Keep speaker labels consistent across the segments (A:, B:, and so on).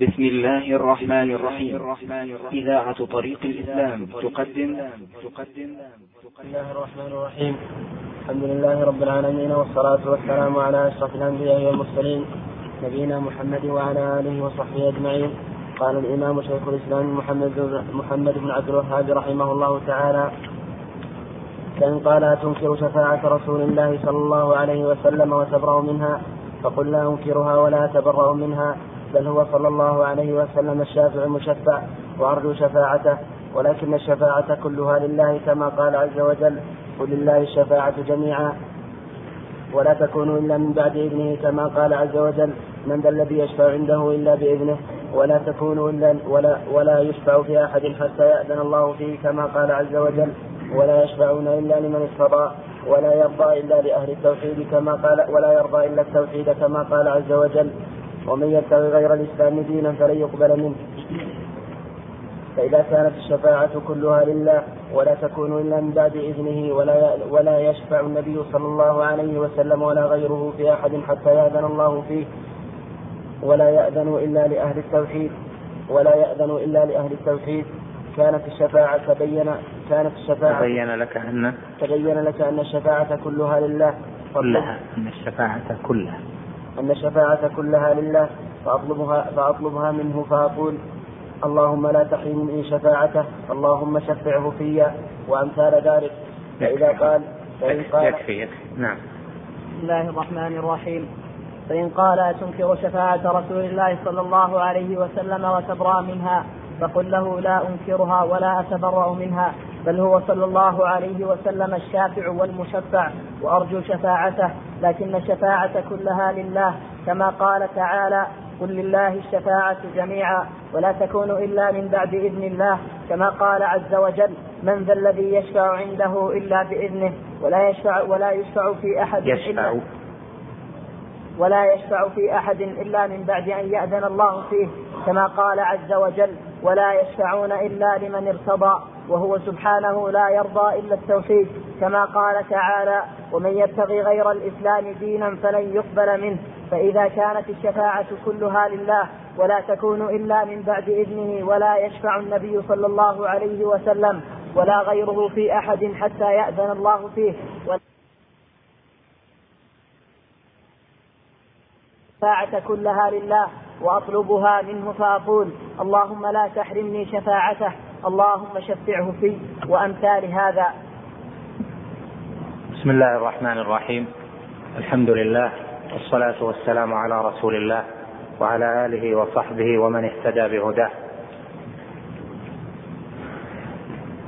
A: بسم الله الرحمن الرحيم. إذاعة طريق الإسلام تقدم. تقدم
B: بسم الله الرحمن الرحيم. الحمد لله رب العالمين والصلاة والسلام على أشرف الأنبياء والمرسلين نبينا محمد وعلى آله وصحبه أجمعين. قال الإمام شيخ الإسلام محمد محمد بن عبد الوهاب رحمه الله تعالى فإن قال تنكر شفاعة رسول الله صلى الله عليه وسلم وتبرأ منها فقل لا أنكرها ولا أتبرأ منها بل هو صلى الله عليه وسلم الشافع المشفع وأرجو شفاعته ولكن الشفاعة كلها لله كما قال عز وجل قل لله الشفاعة جميعا. ولا تكون إلا من بعد إذنه كما قال عز وجل من ذا الذي يشفع عنده إلا بإذنه. ولا تكون إلا ولا ولا يشفع في أحد حتى يأذن الله فيه كما قال عز وجل ولا يشفعون إلا لمن ارتضى ولا يرضى إلا لأهل التوحيد كما قال ولا يرضى إلا التوحيد كما قال عز وجل ومن يبتغي غير الإسلام دينا فلن يقبل منه. فإذا كانت الشفاعة كلها لله ولا تكون إلا من بعد إذنه ولا ولا يشفع النبي صلى الله عليه وسلم ولا غيره في أحد حتى يأذن الله فيه. ولا يأذن إلا لأهل التوحيد ولا يأذن إلا لأهل التوحيد. كانت الشفاعة تبين كانت الشفاعة
C: تبين لك أن
B: تبين لك أن الشفاعة كلها لله.
C: كلها أن الشفاعة كلها.
B: أن الشفاعة كلها لله فأطلبها فأطلبها منه فأقول اللهم لا تحرمني شفاعته اللهم شفعه في وأمثال ذلك. فإذا قال فإن قال
C: يكفي يكفي. نعم.
D: بسم الله الرحمن الرحيم. فإن قال أتنكر شفاعة رسول الله صلى الله عليه وسلم وتبرأ منها فقل له لا أنكرها ولا أتبرأ منها. بل هو صلى الله عليه وسلم الشافع والمشفع وأرجو شفاعته لكن الشفاعة كلها لله. كما قال تعالى قل لله الشفاعة جميعا ولا تكون إلا من بعد إذن الله. كما قال عز وجل من ذا الذي يشفع عنده إلا بإذنه ولا يشفع ولا يشفع في أحد
C: يشفع.
D: إلا ولا يشفع في أحد إلا من بعد أن يأذن الله فيه. كما قال عز وجل ولا يشفعون إلا لمن ارتضى. وهو سبحانه لا يرضى إلا التوحيد كما قال تعالى ومن يبتغي غير الإسلام دينا فلن يقبل منه فإذا كانت الشفاعة كلها لله ولا تكون إلا من بعد إذنه ولا يشفع النبي صلى الله عليه وسلم ولا غيره في أحد حتى يأذن الله فيه. الشفاعة كلها لله وأطلبها منه فأقول اللهم لا تحرمني شفاعته اللهم شفعه في وأمثال هذا.
C: بسم الله الرحمن الرحيم. الحمد لله والصلاة والسلام على رسول الله وعلى آله وصحبه ومن اهتدى بهداه.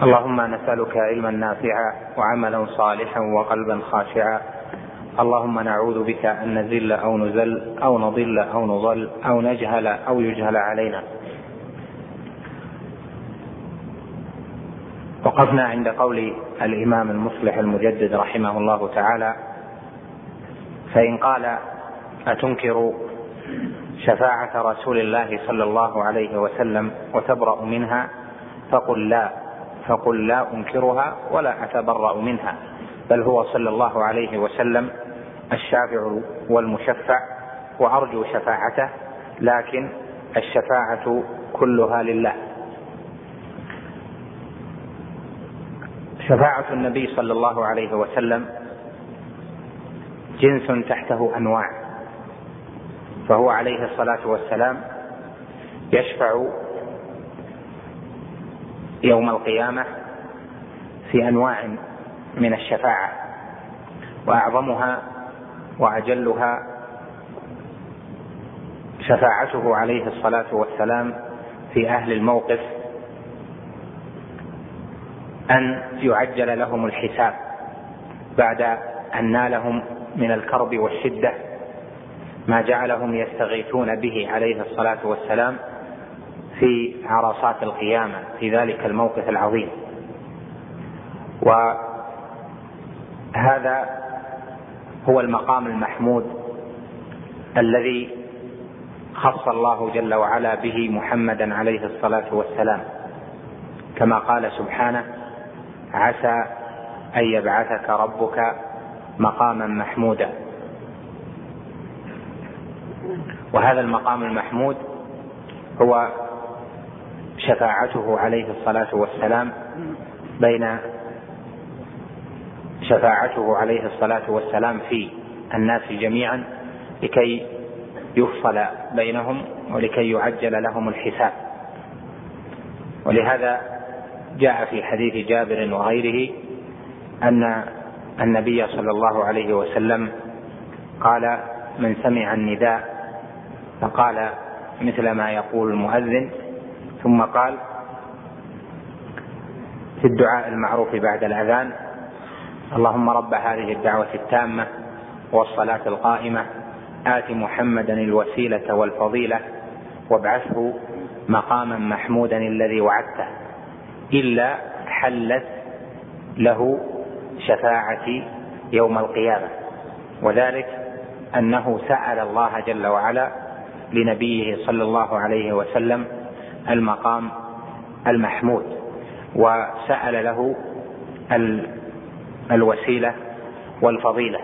C: اللهم نسألك علما نافعا وعملا صالحا وقلبا خاشعا. اللهم نعوذ بك أن نزل أو نزل أو نضل أو نضل أو نجهل أو يجهل علينا. وقفنا عند قول الإمام المصلح المجدد رحمه الله تعالى فإن قال أتنكر شفاعة رسول الله صلى الله عليه وسلم وتبرأ منها؟ فقل لا فقل لا أنكرها ولا أتبرأ منها بل هو صلى الله عليه وسلم الشافع والمشفع وأرجو شفاعته لكن الشفاعة كلها لله. شفاعة النبي صلى الله عليه وسلم جنس تحته أنواع. فهو عليه الصلاة والسلام يشفع يوم القيامة في أنواع من الشفاعة وأعظمها وأجلها شفاعته عليه الصلاة والسلام في أهل الموقف أن يعجل لهم الحساب بعد أن نالهم من الكرب والشدة ما جعلهم يستغيثون به عليه الصلاة والسلام في عرصات القيامة في ذلك الموقف العظيم. وهذا هو المقام المحمود الذي خص الله جل وعلا به محمدا عليه الصلاة والسلام. كما قال سبحانه عسى أن يبعثك ربك مقاما محمودا. وهذا المقام المحمود هو شفاعته عليه الصلاة والسلام بين شفاعته عليه الصلاة والسلام في الناس جميعا لكي يفصل بينهم ولكي يعجل لهم الحساب. ولهذا جاء في حديث جابر وغيره أن النبي صلى الله عليه وسلم قال من سمع النداء فقال مثل ما يقول المؤذن. ثم قال في الدعاء المعروف بعد الأذان اللهم رب هذه الدعوة التامة والصلاة القائمة آت محمدا الوسيلة والفضيلة وابعثه مقاما محمودا الذي وعدته. إلا حلت له شفاعتي يوم القيامة. وذلك أنه سأل الله جل وعلا لنبيه صلى الله عليه وسلم المقام المحمود وسأل له الوسيلة والفضيلة.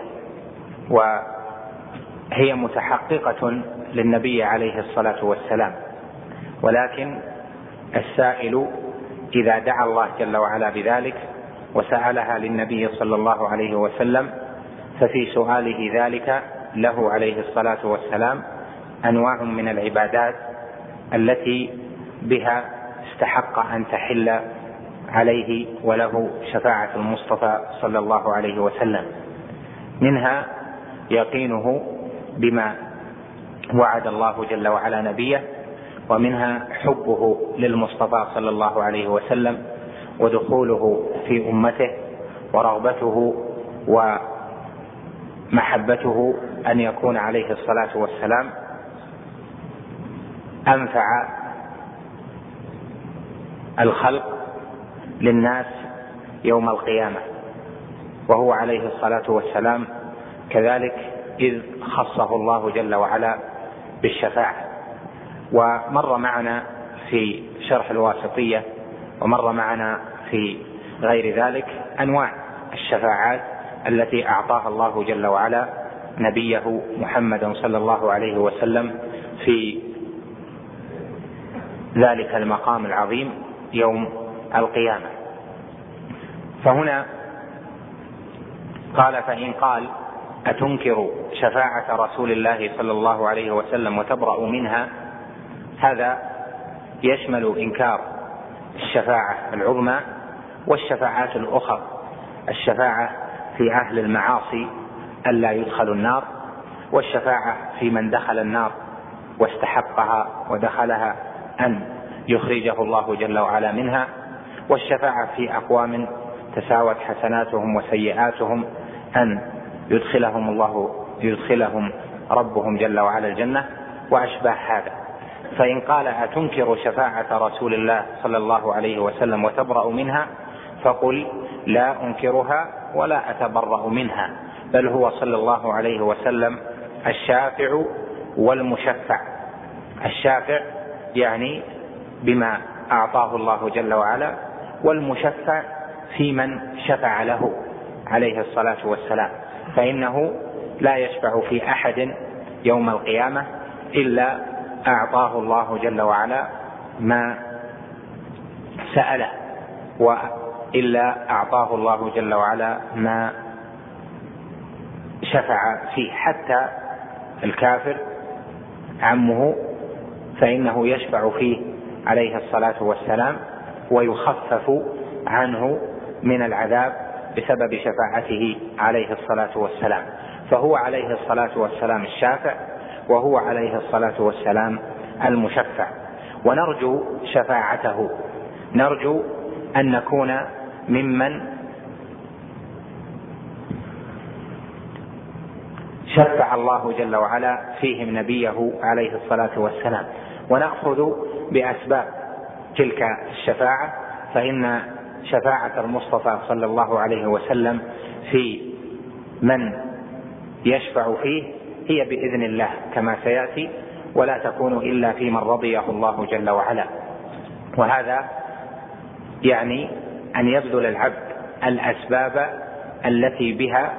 C: وهي متحققة للنبي عليه الصلاة والسلام. ولكن السائل إذا دعا الله جل وعلا بذلك وسألها للنبي صلى الله عليه وسلم ففي سؤاله ذلك له عليه الصلاة والسلام أنواع من العبادات التي بها استحق أن تحل عليه وله شفاعة المصطفى صلى الله عليه وسلم. منها يقينه بما وعد الله جل وعلا نبيه ومنها حبه للمصطفى صلى الله عليه وسلم ودخوله في أمته ورغبته ومحبته أن يكون عليه الصلاة والسلام. أنفع الخلق للناس يوم القيامة وهو عليه الصلاة والسلام كذلك إذ خصه الله جل وعلا بالشفاعة. ومر معنا في شرح الواسطية ومر معنا في غير ذلك أنواع الشفاعات التي أعطاها الله جل وعلا نبيه محمدا صلى الله عليه وسلم في ذلك المقام العظيم يوم القيامة. فهنا قال فإن قال أتنكر شفاعة رسول الله صلى الله عليه وسلم وتبرأ منها هذا يشمل إنكار الشفاعة العظمى والشفاعات الأخرى. الشفاعة في أهل المعاصي الا يدخلوا النار والشفاعة في من دخل النار واستحقها ودخلها أن يخرجه الله جل وعلا منها والشفاعة في أقوام تساوت حسناتهم وسيئاتهم أن يدخلهم الله يدخلهم ربهم جل وعلا الجنة وأشباه هذا. فإن قال أتنكر شفاعة رسول الله صلى الله عليه وسلم وتبرأ منها فقل لا أنكرها ولا أتبرأ منها بل هو صلى الله عليه وسلم الشافع والمشفع. الشافع يعني بما أعطاه الله جل وعلا والمشفع في من شفع له عليه الصلاة والسلام. فإنه لا يشفع في أحد يوم القيامة إلا أعطاه الله جل وعلا ما سأله وإلا أعطاه الله جل وعلا ما شفع فيه. حتى الكافر عمه فإنه يشفع فيه عليه الصلاة والسلام ويخفف عنه من العذاب بسبب شفاعته عليه الصلاة والسلام. فهو عليه الصلاة والسلام الشافع وهو عليه الصلاة والسلام المشفع. ونرجو شفاعته. نرجو أن نكون ممن شفع الله جل وعلا فيهم نبيه عليه الصلاة والسلام. ونأخذ بأسباب تلك الشفاعة فإن شفاعة المصطفى صلى الله عليه وسلم في من يشفع فيه هي بإذن الله كما سيأتي ولا تكون إلا في من رضيه الله جل وعلا. وهذا يعني أن يبذل العبد الأسباب التي بها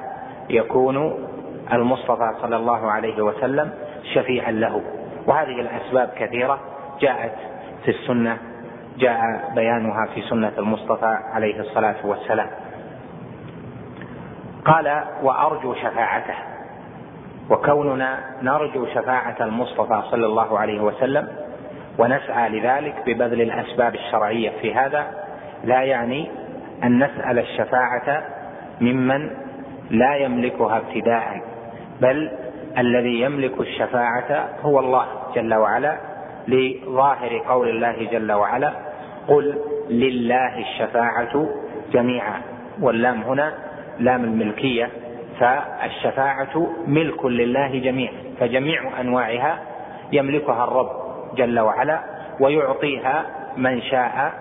C: يكون المصطفى صلى الله عليه وسلم شفيعا له. وهذه الأسباب كثيرة جاءت في السنة جاء بيانها في سنة المصطفى عليه الصلاة والسلام. قال وأرجو شفاعته. وكوننا نرجو شفاعة المصطفى صلى الله عليه وسلم ونسعى لذلك ببذل الأسباب الشرعية في هذا لا يعني أن نسأل الشفاعة ممن لا يملكها ابتداء بل الذي يملك الشفاعة هو الله جل وعلا لظاهر قول الله جل وعلا قل لله الشفاعة جميعا واللام هنا لام الملكية. فالشفاعة ملك لله جميعا فجميع أنواعها يملكها الرب جل وعلا ويعطيها من شاء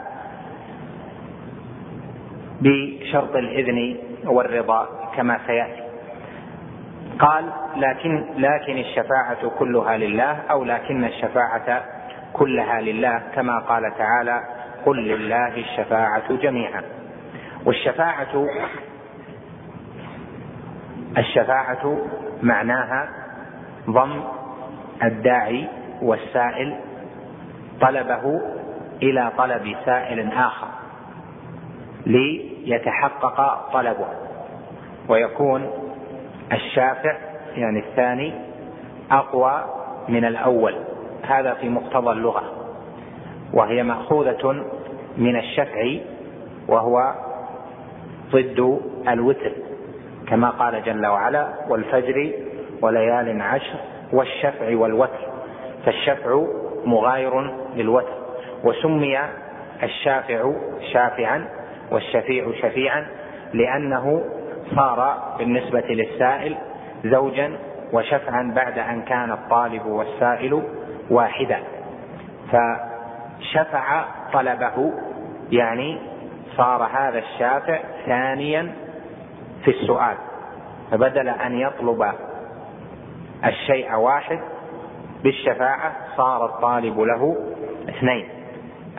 C: بشرط الإذن والرضا كما سيأتي. قال لكن لكن الشفاعة كلها لله أو لكن الشفاعة كلها لله كما قال تعالى قل لله الشفاعة جميعا والشفاعة الشفاعة معناها ضم الداعي والسائل طلبه إلى طلب سائل آخر ليتحقق طلبه. ويكون الشافع يعني الثاني أقوى من الأول. هذا في مقتضى اللغة. وهي مأخوذة من الشفع وهو ضد الوتر. كما قال جل وعلا والفجر وليال عشر والشفع والوتر. فالشفع مغاير للوتر. وسمي الشافع شافعا والشفيع شفيعا لأنه صار بالنسبة للسائل زوجا وشفعا بعد أن كان الطالب والسائل واحدا. فشفع طلبه يعني صار هذا الشافع ثانيا في السؤال. فبدل أن يطلب الشيء واحد بالشفاعة صار الطالب له اثنين.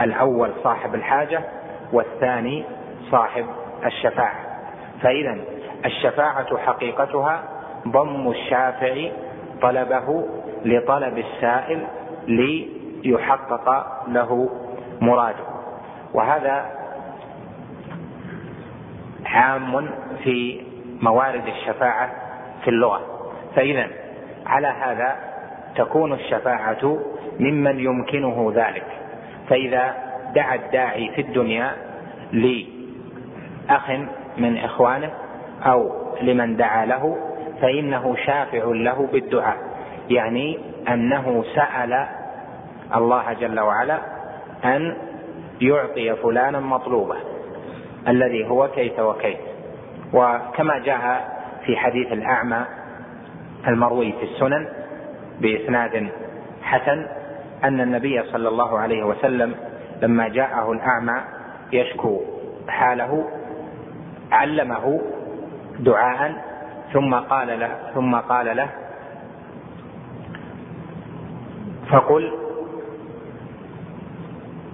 C: الأول صاحب الحاجة والثاني صاحب الشفاعة. فإذا الشفاعة حقيقتها ضم الشافع طلبه لطلب السائل ليحقق له مراده. وهذا عام في موارد الشفاعة في اللغة. فإذا على هذا تكون الشفاعة ممن يمكنه ذلك. فإذا دعا الداعي في الدنيا لأخ من إخوانه أو لمن دعا له فإنه شافع له بالدعاء. يعني أنه سأل الله جل وعلا أن يعطي فلانا مطلوبه الذي هو كيت وكيت وكما جاء في حديث الأعمى المروي في السنن بإسناد حسن أن النبي صلى الله عليه وسلم لما جاءه الأعمى يشكو حاله علمه دعاء ثم قال له ثم قال له فقل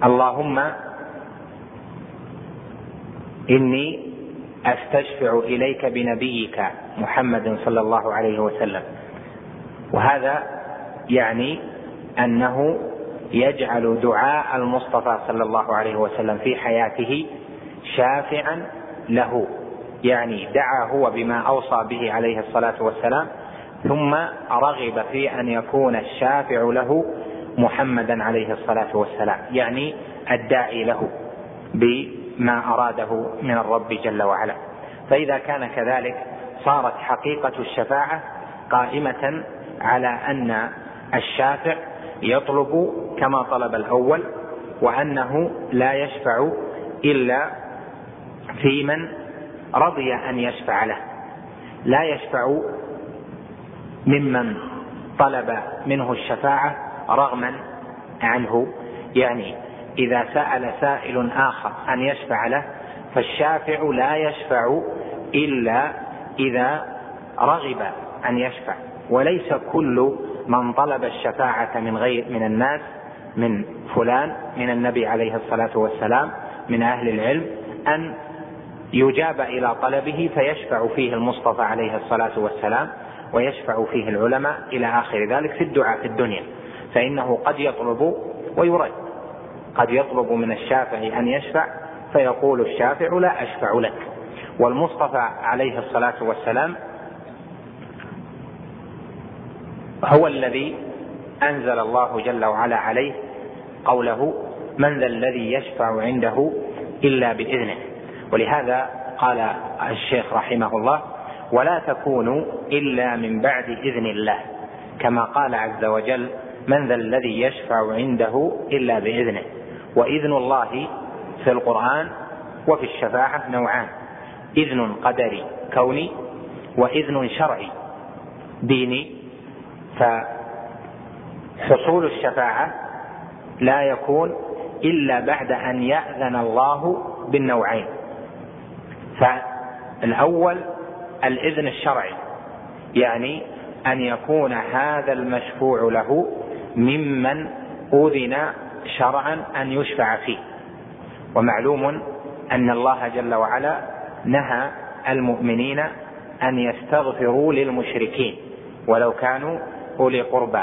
C: اللهم إني أستشفع إليك بنبيك محمد صلى الله عليه وسلم. وهذا يعني أنه يجعل دعاء المصطفى صلى الله عليه وسلم في حياته شافعا له. يعني دعا هو بما أوصى به عليه الصلاة والسلام ثم رغب في أن يكون الشافع له محمدا عليه الصلاة والسلام يعني الداعي له بما أراده من الرب جل وعلا. فإذا كان كذلك صارت حقيقة الشفاعة قائمة على أن الشافع يطلب كما طلب الأول وأنه لا يشفع إلا في من رضي أن يشفع له. لا يشفع ممن طلب منه الشفاعة رغما عنه يعني إذا سأل سائل آخر أن يشفع له فالشافع لا يشفع إلا إذا رغب أن يشفع. وليس كل من طلب الشفاعة من غير من الناس من فلان من النبي عليه الصلاة والسلام من أهل العلم أن يجاب إلى طلبه فيشفع فيه المصطفى عليه الصلاة والسلام ويشفع فيه العلماء إلى آخر ذلك في الدعاء في الدنيا. فإنه قد يطلب ويرد. قد يطلب من الشافع أن يشفع فيقول الشافع لا أشفع لك. والمصطفى عليه الصلاة والسلام هو الذي أنزل الله جل وعلا عليه قوله من ذا الذي يشفع عنده إلا بإذنه ولهذا قال الشيخ رحمه الله ولا تكونوا إلا من بعد إذن الله كما قال عز وجل من ذا الذي يشفع عنده إلا بإذنه وإذن الله في القرآن وفي الشفاعة نوعان. إذن قدري كوني وإذن شرعي ديني. فحصول الشفاعة لا يكون إلا بعد أن يأذن الله بالنوعين. فالأول الإذن الشرعي يعني أن يكون هذا المشفوع له ممن أذن شرعا أن يشفع فيه. ومعلوم أن الله جل وعلا نهى المؤمنين أن يستغفروا للمشركين ولو كانوا أولي قربى.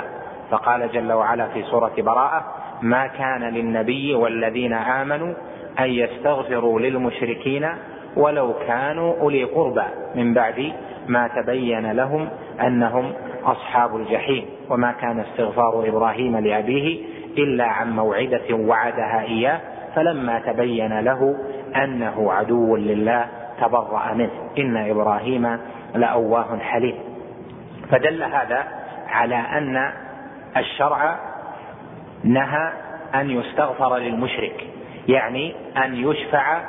C: فقال جل وعلا في سورة براءة ما كان للنبي والذين آمنوا أن يستغفروا للمشركين ولو كانوا أولي قربى. من بعد ما تبين لهم أنهم أصحاب الجحيم. وما كان استغفار إبراهيم لأبيه إلا عن موعدة وعدها إياه فلما تبين له أنه عدو لله تبرأ منه. إن إبراهيم لأواه حليم. فدل هذا على أن الشرع نهى أن يستغفر للمشرك يعني أن يشفع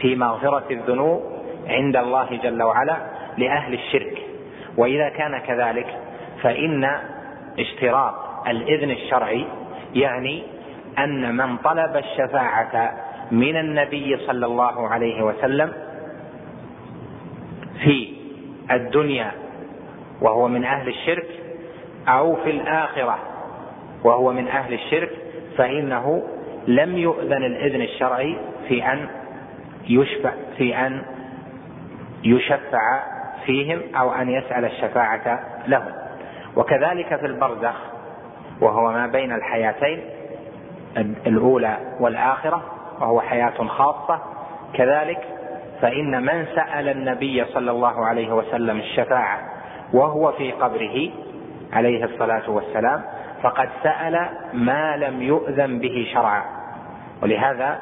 C: في مغفرة الذنوب عند الله جل وعلا لأهل الشرك. وإذا كان كذلك فإن اشتراط الإذن الشرعي يعني أن من طلب الشفاعة من النبي صلى الله عليه وسلم في الدنيا وهو من أهل الشرك أو في الآخرة وهو من أهل الشرك فإنه لم يؤذن الإذن الشرعي في أن يشفع في أن يشفع فيهم أو أن يسأل الشفاعة لهم. وكذلك في البرزخ وهو ما بين الحياتين الأولى والآخرة وهو حياة خاصة. كذلك فإن من سأل النبي صلى الله عليه وسلم الشفاعة وهو في قبره عليه الصلاة والسلام فقد سأل ما لم يؤذن به شرعا. ولهذا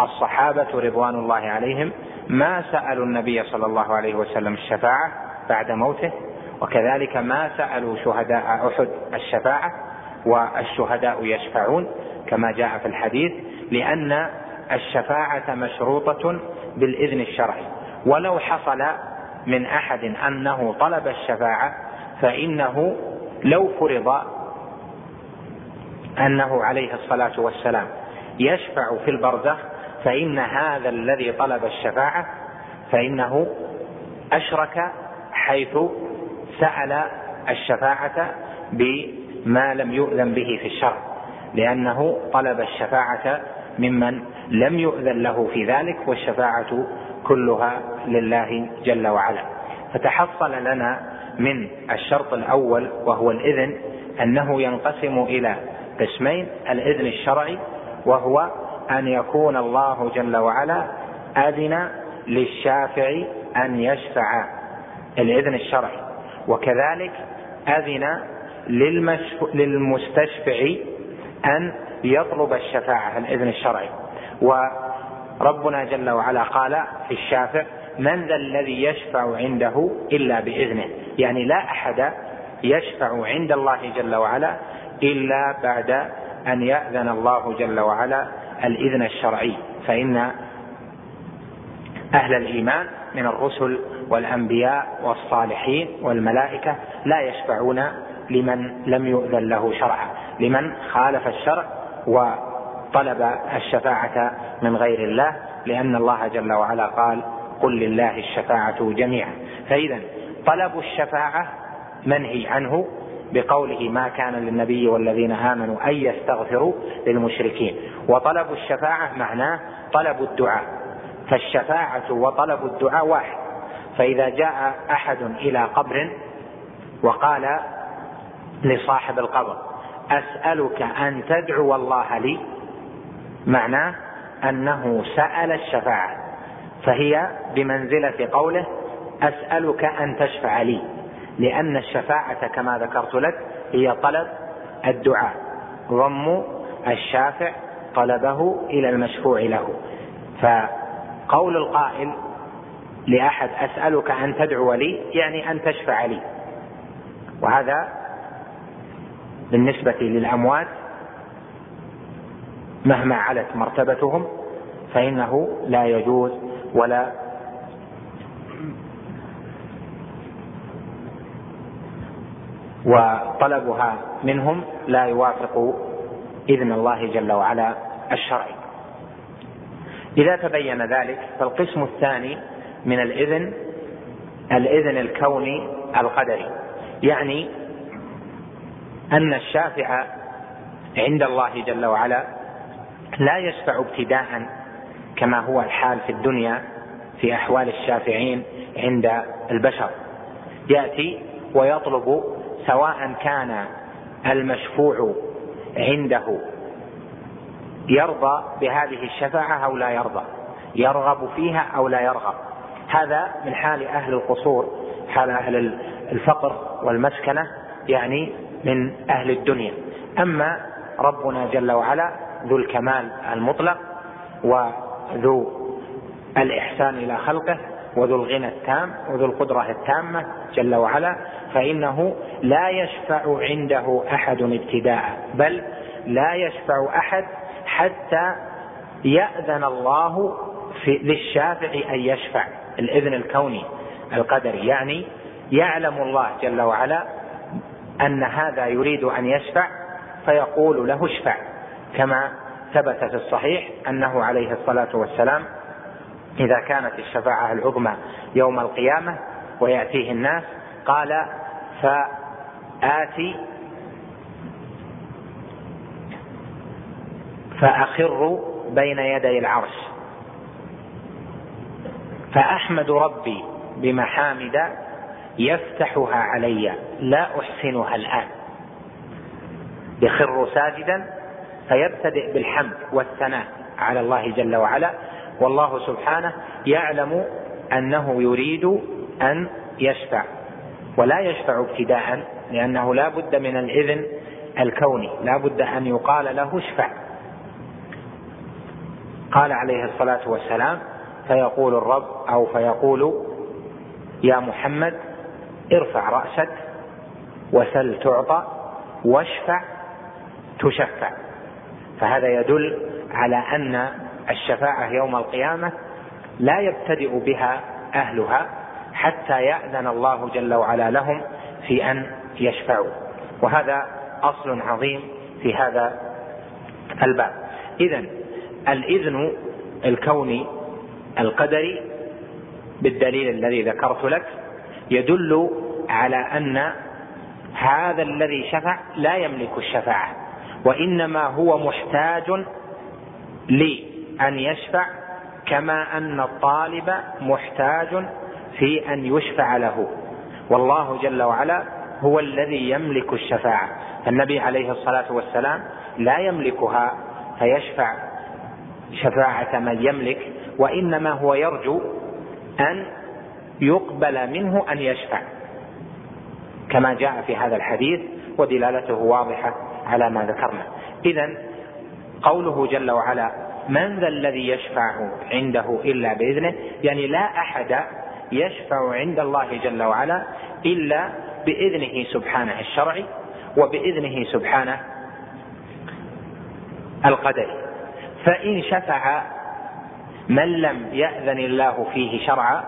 C: الصحابة رضوان الله عليهم ما سألوا النبي صلى الله عليه وسلم الشفاعة بعد موته وكذلك ما سألوا شهداء أحد الشفاعة والشهداء يشفعون كما جاء في الحديث لأن الشفاعة مشروطة بالإذن الشرعي. ولو حصل من أحد أنه طلب الشفاعة فإنه لو فرض أنه عليه الصلاة والسلام يشفع في البرزخ فإن هذا الذي طلب الشفاعة فإنه أشرك حيث سأل الشفاعة بما لم يؤذن به في الشرع لأنه طلب الشفاعة ممن لم يؤذن له في ذلك والشفاعة كلها لله جل وعلا. فتحصل لنا من الشرط الأول وهو الإذن أنه ينقسم إلى قسمين الإذن الشرعي وهو أن يكون الله جل وعلا أذن للشافع أن يشفع الإذن الشرعي وكذلك أذن للمستشفع أن يطلب الشفاعة الإذن الشرعي. وربنا جل وعلا قال في الشافع من ذا الذي يشفع عنده إلا بإذنه. يعني لا أحد يشفع عند الله جل وعلا إلا بعد أن يأذن الله جل وعلا الإذن الشرعي. فإن أهل الإيمان من الرسل والأنبياء والصالحين والملائكة لا يشفعون لمن لم يؤذن له شرعا. لمن خالف الشرع وطلب الشفاعة من غير الله لأن الله جل وعلا قال قل لله الشفاعة جميعا. فإذا طلب الشفاعة منهي عنه بقوله ما كان للنبي والذين آمنوا أن يستغفروا للمشركين. وطلب الشفاعة معناه طلب الدعاء. فالشفاعة وطلب الدعاء واحد. فإذا جاء أحد إلى قبر وقال لصاحب القبر. أسألك أن تدعو الله لي. معناه أنه سأل الشفاعة. فهي بمنزلة قوله أسألك أن تشفع لي. لأن الشفاعة كما ذكرت لك هي طلب الدعاء. ضم الشافع طلبه إلى المشفوع له. فقول القائل لأحد أسألك أن تدعو لي يعني أن تشفع لي. وهذا بالنسبة للأموات مهما علت مرتبتهم فإنه لا يجوز ولا وطلبها منهم لا يوافق إذن الله جل وعلا الشرعي إذا تبين ذلك فالقسم الثاني من الإذن الإذن الكوني القدري يعني أن الشافع عند الله جل وعلا لا يشفع ابتداء كما هو الحال في الدنيا في أحوال الشافعين عند البشر. يأتي ويطلب سواء كان المشفوع عنده يرضى بهذه الشفاعة أو لا يرضى يرغب فيها أو لا يرغب. هذا من حال أهل القصور حال أهل الفقر والمسكنة يعني من أهل الدنيا. أما ربنا جل وعلا ذو الكمال المطلق وذو الإحسان إلى خلقه وذو الغنى التام وذو القدرة التامة جل وعلا فإنه لا يشفع عنده أحد ابتداء بل لا يشفع أحد حتى يأذن الله في للشافع أن يشفع الإذن الكوني القدري. يعني يعلم الله جل وعلا أن هذا يريد أن يشفع فيقول له اشفع. كما ثبت في الصحيح أنه عليه الصلاة والسلام إذا كانت الشفاعة العظمى يوم القيامة ويأتيه الناس قال فاتي فأخر بين يدي العرش. فأحمد ربي بمحامد يفتحها علي لا أحسنها الآن. يخر ساجدا فيبتدئ بالحمد والثناء على الله جل وعلا. والله سبحانه يعلم أنه يريد أن يشفع ولا يشفع ابتداء لأنه لا بد من الإذن الكوني لا بد أن يقال له اشفع. قال عليه الصلاة والسلام فيقول الرب أو فيقول يا محمد ارفع رأسك وسل تعطى واشفع تشفع. فهذا يدل على أن الشفاعة يوم القيامة لا يبتدئ بها أهلها حتى يأذن الله جل وعلا لهم في أن يشفعوا. وهذا أصل عظيم في هذا الباب. اذا الإذن الكوني القدري بالدليل الذي ذكرت لك يدل على أن هذا الذي شفع لا يملك الشفاعة وإنما هو محتاج لأن يشفع كما أن الطالب محتاج في أن يشفع له. والله جل وعلا هو الذي يملك الشفاعة. النبي عليه الصلاة والسلام لا يملكها فيشفع شفاعة من يملك وإنما هو يرجو أن يقبل منه أن يشفع. كما جاء في هذا الحديث ودلالته واضحة على ما ذكرنا. اذا قوله جل وعلا من ذا الذي يشفع عنده إلا بإذنه يعني لا أحد يشفع عند الله جل وعلا إلا بإذنه سبحانه الشرعي وبإذنه سبحانه القدري. فإن شفع من لم يأذن الله فيه شرعا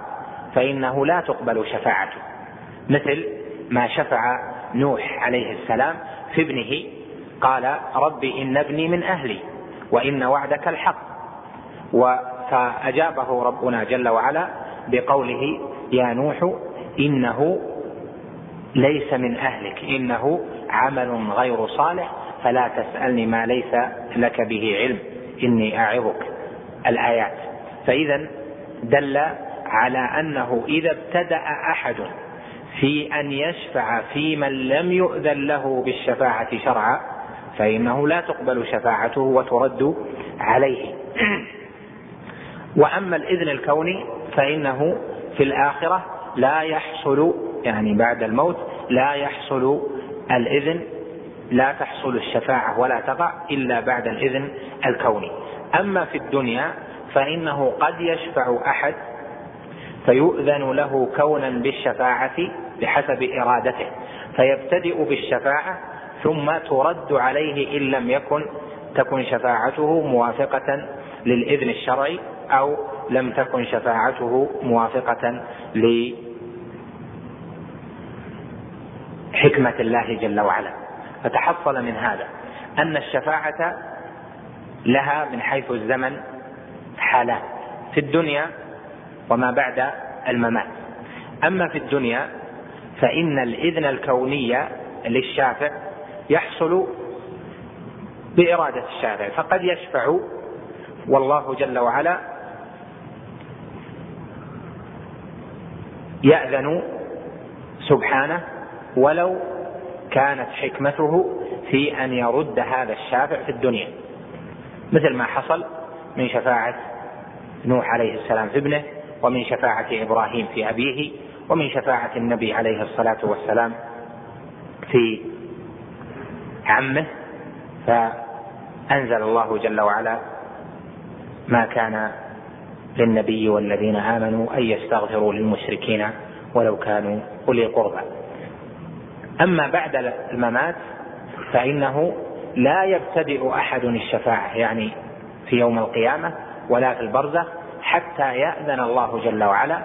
C: فإنه لا تقبل شفاعته. مثل ما شفع نوح عليه السلام في ابنه قال رب إن ابني من أهلي وإن وعدك الحق. فأجابه ربنا جل وعلا بقوله يا نوح إنه ليس من أهلك إنه عمل غير صالح فلا تسألني ما ليس لك به علم إني أعظك الآيات. فإذا دل على أنه إذا ابتدأ أحد في أن يشفع في من لم يؤذن له بالشفاعة شرعا فإنه لا تقبل شفاعته وترد عليه. وأما الإذن الكوني فإنه في الآخرة لا يحصل يعني بعد الموت لا يحصل الإذن لا تحصل الشفاعة ولا تقع إلا بعد الإذن الكوني. أما في الدنيا فإنه قد يشفع أحد فيؤذن له كونا بالشفاعة بحسب إرادته فيبتدئ بالشفاعة ثم ترد عليه إن لم يكن تكن شفاعته موافقة للإذن الشرعي أو لم تكن شفاعته موافقة لحكمة الله جل وعلا. فتحصل من هذا أن الشفاعة لها من حيث الزمن حالات. في الدنيا وما بعد الممات. أما في الدنيا فإن الإذن الكوني للشافع يحصل بإرادة الشافع فقد يشفع والله جل وعلا يأذن سبحانه ولو كانت حكمته في أن يرد هذا الشافع في الدنيا. مثل ما حصل من شفاعة نوح عليه السلام في ابنه ومن شفاعة إبراهيم في أبيه ومن شفاعة النبي عليه الصلاة والسلام في عمه. فأنزل الله جل وعلا ما كان للنبي والذين آمنوا أن يستغفروا للمشركين ولو كانوا أولي قربى. أما بعد الممات فإنه لا يبتدئ أحد الشفاعة يعني في يوم القيامة ولا في البرزخ حتى يأذن الله جل وعلا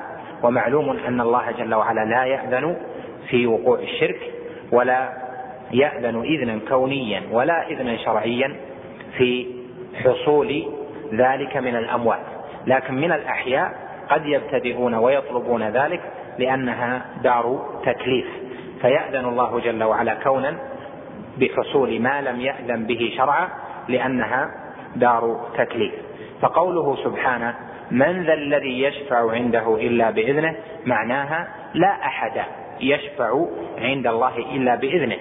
C: ومعلوم أن الله جل وعلا لا يأذن في وقوع الشرك ولا يأذن إذنا كونيا ولا إذنا شرعيا في حصول ذلك من الأموات. لكن من الأحياء قد يبتدئون ويطلبون ذلك لأنها دار تكليف. فيأذن الله جل وعلا كونا بحصول ما لم يأذن به شرعا لأنها دار تكليف. فقوله سبحانه من ذا الذي يشفع عنده إلا بإذنه؟ معناها لا أحد يشفع عند الله إلا بإذنه.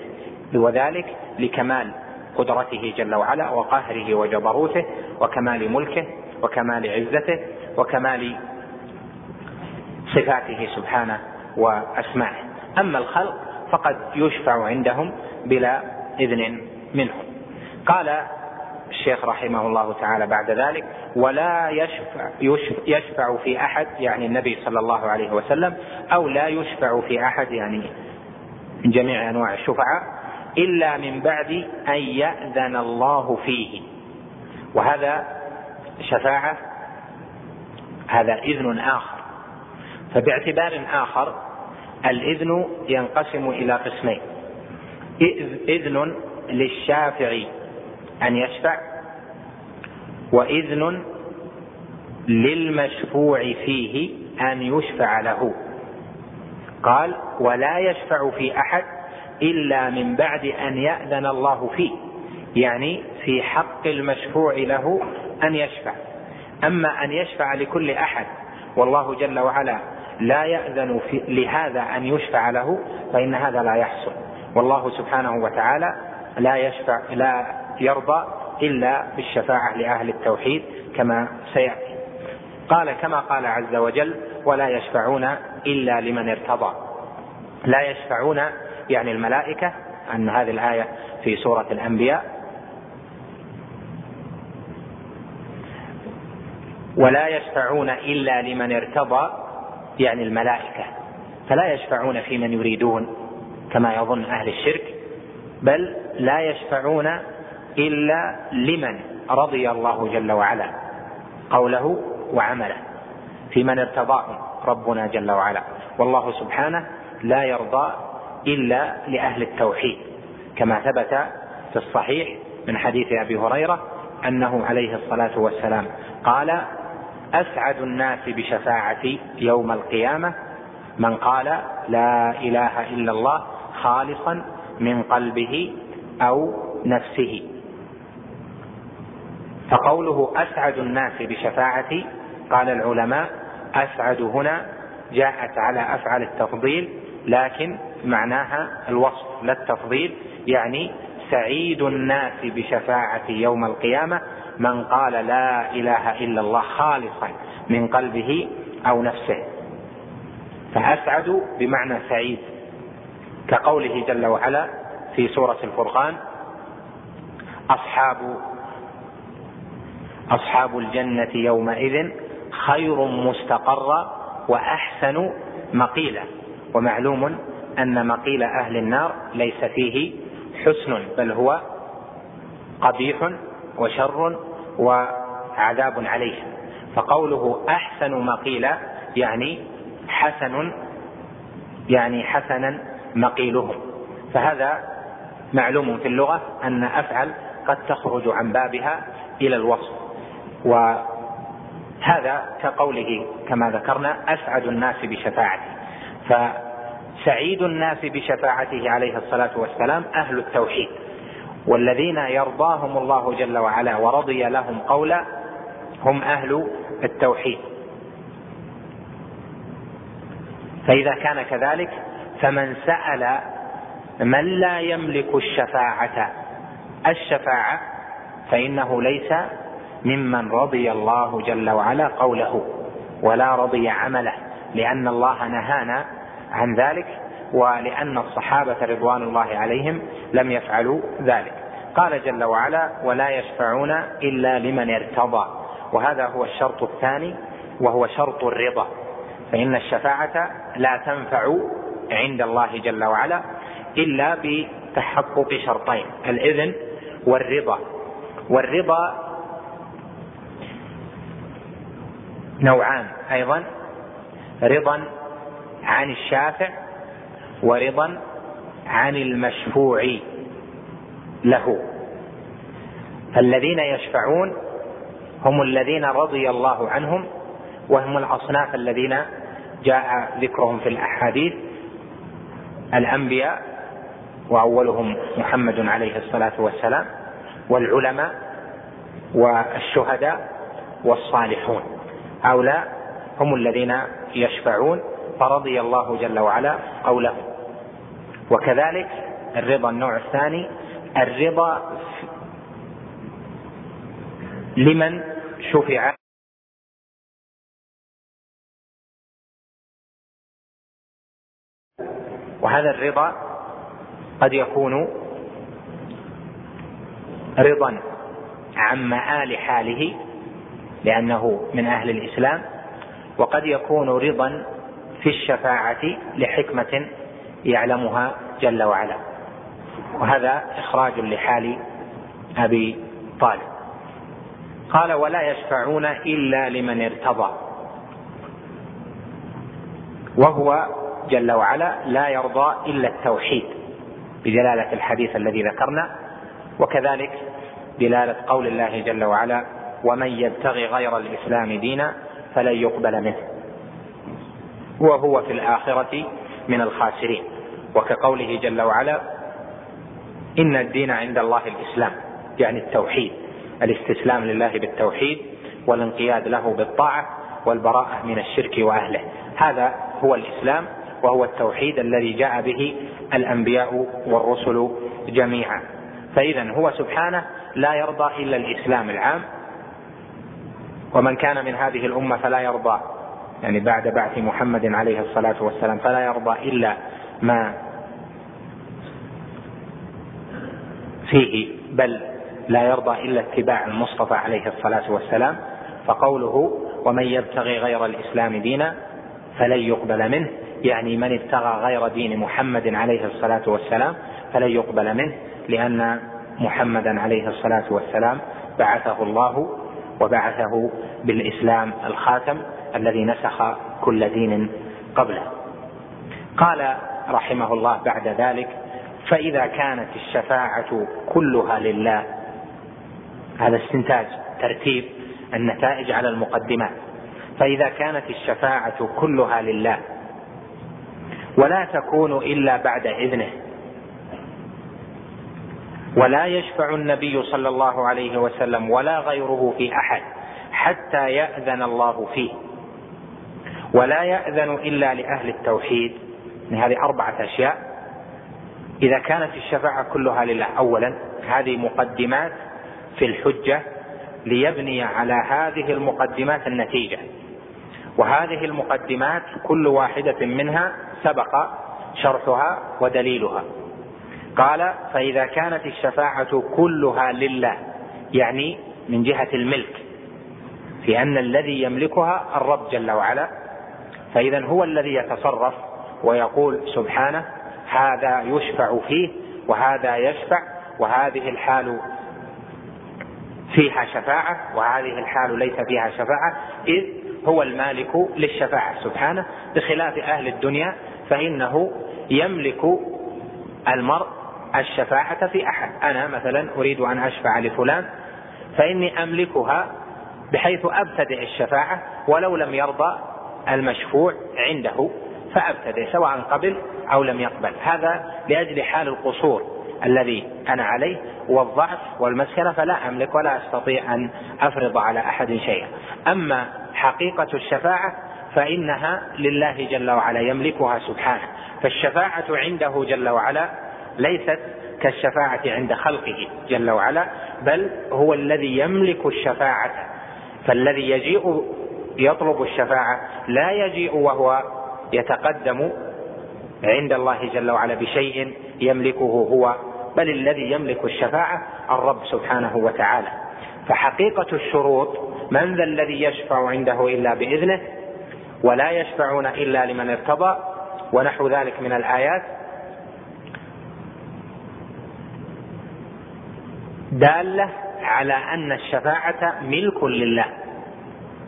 C: وذلك لكمال قدرته جل وعلا وقهره وجبروته وكمال ملكه وكمال عزته وكمال صفاته سبحانه وأسمائه. أما الخلق فقد يشفع عندهم بلا إذن منهم. قال الشيخ رحمه الله تعالى بعد ذلك ولا يشفع, يشفع في أحد يعني النبي صلى الله عليه وسلم أو لا يشفع في أحد يعني جميع أنواع الشفعاء إلا من بعد أن يأذن الله فيه. وهذا شفاعة هذا إذن آخر. فباعتبار آخر الإذن ينقسم إلى قسمين. إذن للشافع أن يشفع؟ وإذن للمشفوع فيه أن يشفع له. قال ولا يشفع في أحد إلا من بعد أن يأذن الله فيه. يعني في حق المشفوع له أن يشفع. أما أن يشفع لكل أحد والله جل وعلا لا يأذن في لهذا أن يشفع له فإن هذا لا يحصل. والله سبحانه وتعالى لا يشفع لا يرضى إلا بالشفاعة لأهل التوحيد كما سيأتي. قال كما قال عز وجل ولا يشفعون إلا لمن ارتضى. لا يشفعون يعني الملائكة أن هذه الآية في سورة الأنبياء. ولا يشفعون إلا لمن ارتضى يعني الملائكة. فلا يشفعون في من يريدون كما يظن أهل الشرك بل لا يشفعون إلا لمن رضي الله جل وعلا قوله وعمله في من ارتضاه ربنا جل وعلا. والله سبحانه لا يرضى إلا لأهل التوحيد كما ثبت في الصحيح من حديث أبي هريرة أنه عليه الصلاة والسلام قال أسعد الناس بشفاعتي يوم القيامة من قال لا إله إلا الله خالصا من قلبه أو نفسه. فقوله أسعد الناس بشفاعتي قال العلماء أسعد هنا جاءت على أفعل التفضيل لكن معناها الوصف لا التفضيل يعني سعيد الناس بشفاعتي يوم القيامة من قال لا إله إلا الله خالصا من قلبه أو نفسه. فأسعد بمعنى سعيد كقوله جل وعلا في سورة الفرقان أصحاب أصحاب الجنة يومئذ خير مستقرا وأحسن مقيلا. ومعلوم أن مقيل أهل النار ليس فيه حسن بل هو قبيح وشر وعذاب عليهم فقوله أحسن مقيلا يعني حسن يعني حسنا مقيلهم فهذا معلوم في اللغة أن أفعل قد تخرج عن بابها إلى الوصف. وهذا كقوله كما ذكرنا أسعد الناس بشفاعته فسعيد الناس بشفاعته عليه الصلاة والسلام أهل التوحيد والذين يرضاهم الله جل وعلا ورضي لهم قولا هم أهل التوحيد. فإذا كان كذلك فمن سأل من لا يملك الشفاعة الشفاعة فإنه ليس ممن رضي الله جل وعلا قوله ولا رضي عمله لأن الله نهانا عن ذلك ولأن الصحابة رضوان الله عليهم لم يفعلوا ذلك. قال جل وعلا ولا يشفعون إلا لمن ارتضى وهذا هو الشرط الثاني وهو شرط الرضا. فإن الشفاعة لا تنفع عند الله جل وعلا إلا بتحقق شرطين الإذن والرضا. والرضا نوعان أيضا رضا عن الشافع ورضا عن المشفوع له. فالذين يشفعون هم الذين رضي الله عنهم وهم الأصناف الذين جاء ذكرهم في الأحاديث. الأنبياء وأولهم محمد عليه الصلاة والسلام والعلماء والشهداء والصالحون. هؤلاء هم الذين يشفعون فرضي الله جل وعلا قولهم وكذلك الرضا النوع الثاني الرضا لمن شفع. وهذا الرضا قد يكون رضا عن مآل حاله لأنه من أهل الإسلام وقد يكون رضا في الشفاعة لحكمة يعلمها جل وعلا. وهذا إخراج لحال أبي طالب. قال ولا يشفعون إلا لمن ارتضى. وهو جل وعلا لا يرضى إلا التوحيد بدلالة الحديث الذي ذكرنا وكذلك دلالة قول الله جل وعلا ومن يبتغي غير الإسلام دينا فلن يقبل منه. وهو في الآخرة من الخاسرين. وكقوله جل وعلا إن الدين عند الله الإسلام يعني التوحيد الاستسلام لله بالتوحيد والانقياد له بالطاعة والبراءة من الشرك وأهله. هذا هو الإسلام وهو التوحيد الذي جاء به الأنبياء والرسل جميعا. فإذا هو سبحانه لا يرضى إلا الإسلام العام ومن كان من هذه الأمة فلا يرضى. يعني بعد بعث محمد عليه الصلاة والسلام فلا يرضى إلا ما فيه بل لا يرضى إلا اتباع المصطفى عليه الصلاة والسلام. فقوله ومن يبتغي غير الإسلام دينا فلن يقبل منه يعني من ابتغى غير دين محمد عليه الصلاة والسلام فلن يقبل منه لأن محمدا عليه الصلاة والسلام بعثه الله وبعثه بالإسلام الخاتم الذي نسخ كل دين قبله. قال رحمه الله بعد ذلك فإذا كانت الشفاعة كلها لله هذا استنتاج ترتيب النتائج على المقدمات. فإذا كانت الشفاعة كلها لله ولا تكون إلا بعد إذنه ولا يشفع النبي صلى الله عليه وسلم ولا غيره في أحد حتى يأذن الله فيه. ولا يأذن إلا لأهل التوحيد. هذه أربعة أشياء. إذا كانت الشفاعة كلها لله أولا هذه مقدمات في الحجة ليبني على هذه المقدمات النتيجة. وهذه المقدمات كل واحدة منها سبق شرحها ودليلها. قال فإذا كانت الشفاعة كلها لله يعني من جهة الملك في أن الذي يملكها الرب جل وعلا فإذا هو الذي يتصرف ويقول سبحانه هذا يشفع فيه وهذا يشفع وهذه الحال فيها شفاعة وهذه الحال ليس فيها شفاعة إذ هو المالك للشفاعة سبحانه بخلاف أهل الدنيا فإنه يملك المرء الشفاعة في أحد. أنا مثلا أريد أن أشفع لفلان فإني أملكها بحيث أبتدئ الشفاعة ولو لم يرضى المشفوع عنده فأبتدئ سواء قبل أو لم يقبل. هذا لأجل حال القصور الذي أنا عليه والضعف والمسكنة فلا أملك ولا أستطيع أن أفرض على أحد شيئا. أما حقيقة الشفاعة فإنها لله جل وعلا يملكها سبحانه. فالشفاعة عنده جل وعلا ليست كالشفاعة عند خلقه جل وعلا بل هو الذي يملك الشفاعة. فالذي يجيء يطلب الشفاعة لا يجيء وهو يتقدم عند الله جل وعلا بشيء يملكه هو بل الذي يملك الشفاعة الرب سبحانه وتعالى. فحقيقة الشروط من ذا الذي يشفع عنده إلا بإذنه ولا يشفعون إلا لمن ارتضى ونحو ذلك من الآيات. دالة على أن الشفاعة ملك لله.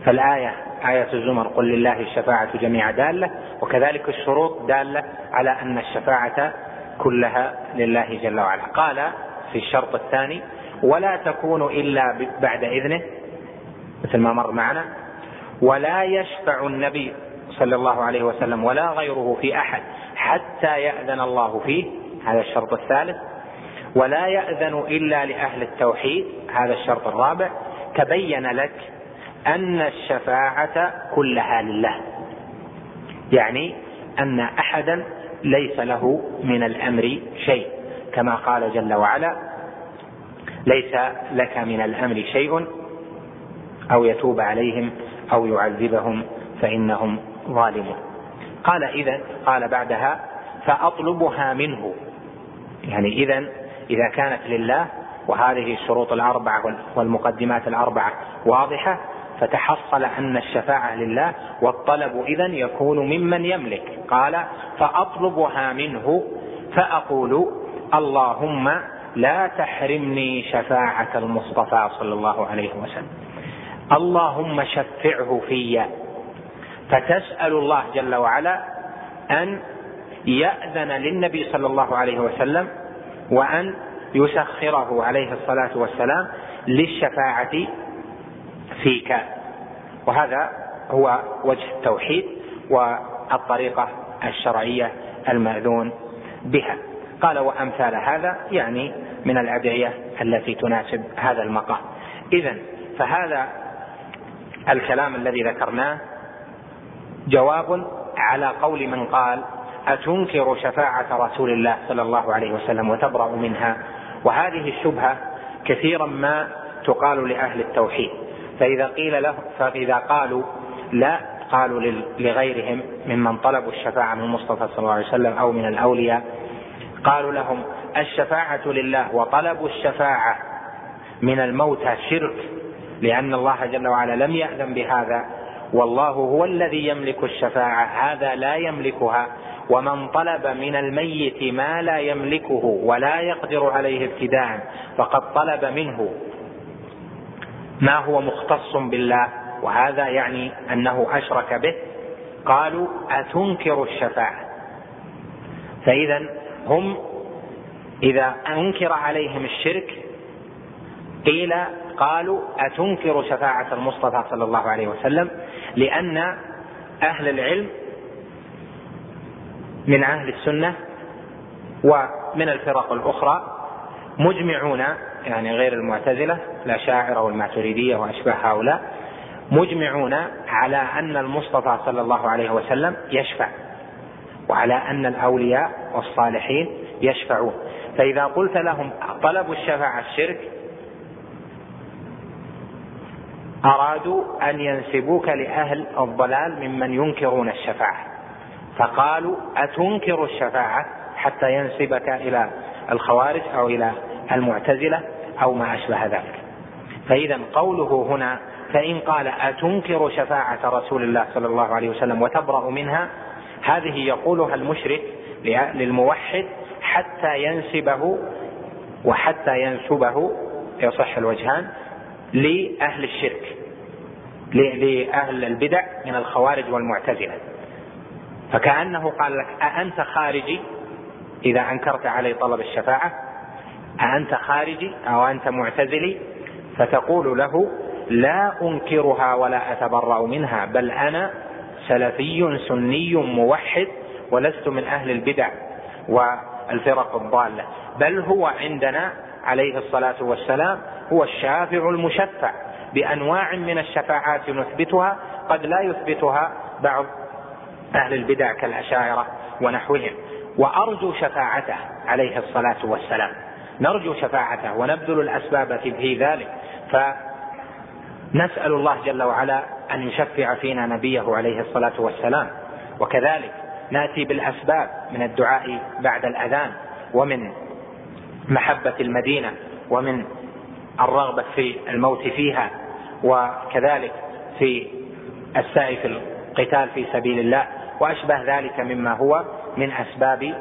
C: فالآية آية الزمر قل لله الشفاعة جميع دالة. وكذلك الشروط دالة على أن الشفاعة كلها لله جل وعلا. قال في الشرط الثاني ولا تكون إلا بعد إذنه مثل ما مر معنا. ولا يشفع النبي صلى الله عليه وسلم ولا غيره في أحد حتى يأذن الله فيه. هذا الشرط الثالث. ولا يأذن إلا لأهل التوحيد هذا الشرط الرابع. تبين لك أن الشفاعة كلها لله. يعني أن أحدا ليس له من الأمر شيء. كما قال جل وعلا ليس لك من الأمر شيء أو يتوب عليهم أو يعذبهم فإنهم ظالمون. قال إذا قال بعدها فأطلبها منه. يعني إذا إذا كانت لله وهذه الشروط الأربعة والمقدمات الأربعة واضحة فتحصل أن الشفاعة لله والطلب إذا يكون ممن يملك. قال فأطلبها منه فأقول اللهم لا تحرمني شفاعة المصطفى صلى الله عليه وسلم. اللهم شفعه في. فتسأل الله جل وعلا أن يأذن للنبي صلى الله عليه وسلم وأن يسخره عليه الصلاة والسلام للشفاعة فيك. وهذا هو وجه التوحيد والطريقة الشرعية المأذون بها. قال وأمثال هذا يعني من الأدعية التي تناسب هذا المقام. إذا فهذا الكلام الذي ذكرناه جواب على قول من قال أتنكر شفاعة رسول الله صلى الله عليه وسلم وتبرأ منها؟ وهذه الشبهة كثيرا ما تقال لأهل التوحيد. فإذا قيل له فإذا قالوا لا قالوا لغيرهم ممن طلبوا الشفاعة من المصطفى صلى الله عليه وسلم أو من الأولياء. قالوا لهم الشفاعة لله وطلب الشفاعة من الموتى شرك لأن الله جل وعلا لم يأذن بهذا. والله هو الذي يملك الشفاعة هذا لا يملكها. ومن طلب من الميت ما لا يملكه ولا يقدر عليه ابتداء فقد طلب منه ما هو مختص بالله. وهذا يعني أنه أشرك به. قالوا أتنكر الشفاعة. فإذا هم إذا أنكر عليهم الشرك قيل قالوا أتنكر شفاعة المصطفى صلى الله عليه وسلم لأن أهل العلم من أهل السنة ومن الفرق الأخرى مجمعون يعني غير المعتزلة الأشاعرة والماتريدية وأشباه هؤلاء مجمعون على أن المصطفى صلى الله عليه وسلم يشفع وعلى أن الأولياء والصالحين يشفعون. فإذا قلت لهم طلب الشفاعة الشرك أرادوا أن ينسبوك لأهل الضلال ممن ينكرون الشفاعة. فقالوا أتنكر الشفاعة حتى ينسبك إلى الخوارج أو إلى المعتزلة أو ما أشبه ذلك. فإذا قوله هنا فإن قال أتنكر شفاعة رسول الله صلى الله عليه وسلم وتبرأ منها هذه يقولها المشرك للموحد حتى ينسبه وحتى ينسبه يصح الوجهان لأهل الشرك لأهل البدع من الخوارج والمعتزلة. فكأنه قال لك أأنت خارجي؟ إذا أنكرت علي طلب الشفاعة أأنت خارجي أو أنت معتزلي؟ فتقول له لا أنكرها ولا أتبرأ منها بل أنا سلفي سني موحد ولست من أهل البدع والفرق الضالة. بل هو عندنا عليه الصلاة والسلام هو الشافع المشفع بأنواع من الشفاعات نثبتها قد لا يثبتها بعض أهل البدع كالأشاعرة ونحوهم. وأرجو شفاعته عليه الصلاة والسلام. نرجو شفاعته ونبذل الأسباب في ذلك. فنسأل الله جل وعلا أن يشفع فينا نبيه عليه الصلاة والسلام. وكذلك نأتي بالأسباب من الدعاء بعد الأذان ومن محبة المدينة ومن الرغبة في الموت فيها وكذلك في السعي في القتال في سبيل الله. وأشبه ذلك مما هو من أسباب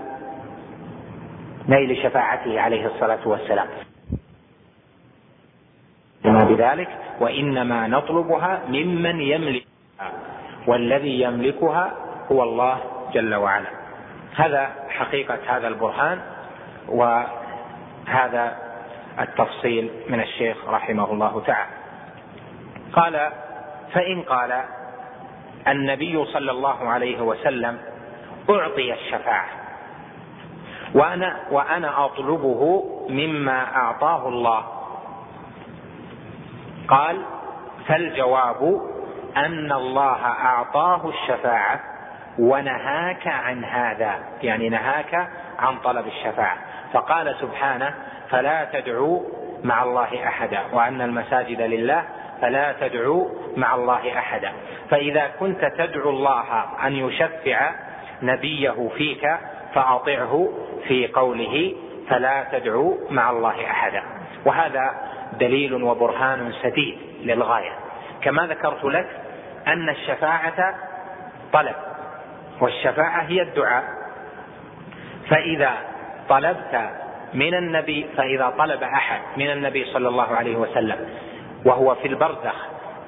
C: نيل شفاعته عليه الصلاة والسلام. بذلك؟ وإنما نطلبها ممن يملكها والذي يملكها هو الله جل وعلا. هذا حقيقة هذا البرهان وهذا التفصيل من الشيخ رحمه الله تعالى. قال فإن قال النبي صلى الله عليه وسلم أعطي الشفاعة. وأنا وأنا أطلبه مما أعطاه الله. قال فالجواب أن الله أعطاه الشفاعة ونهاك عن هذا يعني نهاك عن طلب الشفاعة. فقال سبحانه فلا تدعوا مع الله أحدا وأن المساجد لله فلا تدعوا مع الله أحدا. فإذا كنت تدعو الله أن يشفع نبيه فيك فأطعه في قوله فلا تدعوا مع الله أحدا. وهذا دليل وبرهان سديد للغاية. كما ذكرت لك أن الشفاعة طلب والشفاعة هي الدعاء. فإذا طلبت من النبي فإذا طلب أحد من النبي صلى الله عليه وسلم وهو في البرزخ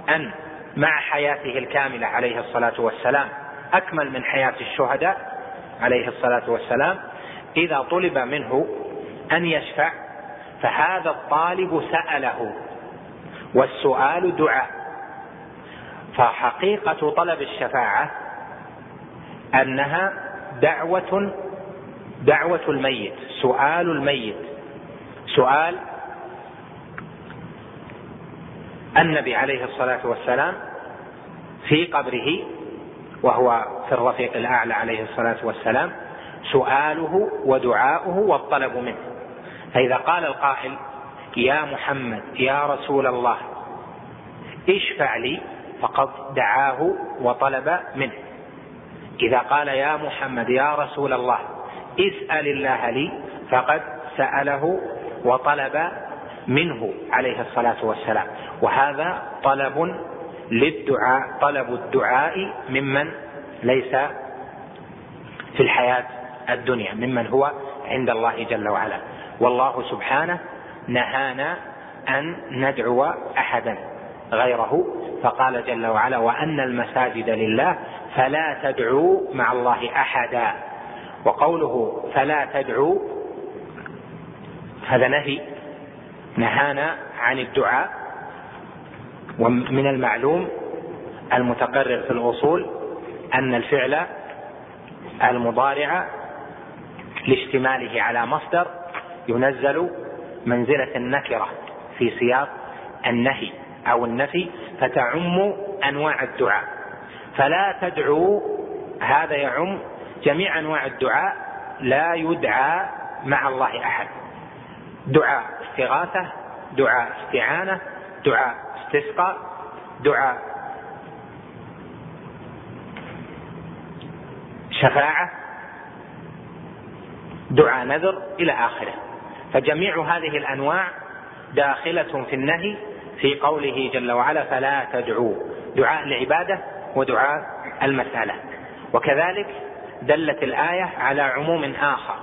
C: أن مع حياته الكاملة عليه الصلاة والسلام أكمل من حياة الشهداء عليه الصلاة والسلام إذا طلب منه أن يشفع فهذا الطالب سأله والسؤال دعاء. فحقيقة طلب الشفاعة أنها دعوة دعوة الميت سؤال الميت سؤال النبي عليه الصلاة والسلام في قبره وهو في الرفيق الأعلى عليه الصلاة والسلام سؤاله ودعاؤه والطلب منه. فإذا قال القائل يا محمد يا رسول الله اشفع لي فقد دعاه وطلب منه. إذا قال يا محمد يا رسول الله اسأل الله لي فقد سأله وطلب منه عليه الصلاة والسلام. وهذا طلب للدعاء طلب الدعاء ممن ليس في الحياة الدنيا ممن هو عند الله جل وعلا. والله سبحانه نهانا أن ندعو أحدا غيره فقال جل وعلا وأن المساجد لله فلا تدعوا مع الله أحدا. وقوله فلا تدعوا هذا نهي نهانا عن الدعاء ومن المعلوم المتقرر في الأصول أن الفعل المضارع لاشتماله على مصدر ينزل منزلة النكرة في سياق النهي أو النفي فتعم أنواع الدعاء. فلا تدعوا هذا يعم جميع أنواع الدعاء لا يدعى مع الله أحد. دعاء. استغاثة دعاء استعانة دعاء استسقاء دعاء شفاعة دعاء نذر إلى آخره. فجميع هذه الأنواع داخلة في النهي في قوله جل وعلا فلا تدعوا. دعاء العبادة ودعاء المسألة. وكذلك دلت الآية على عموم آخر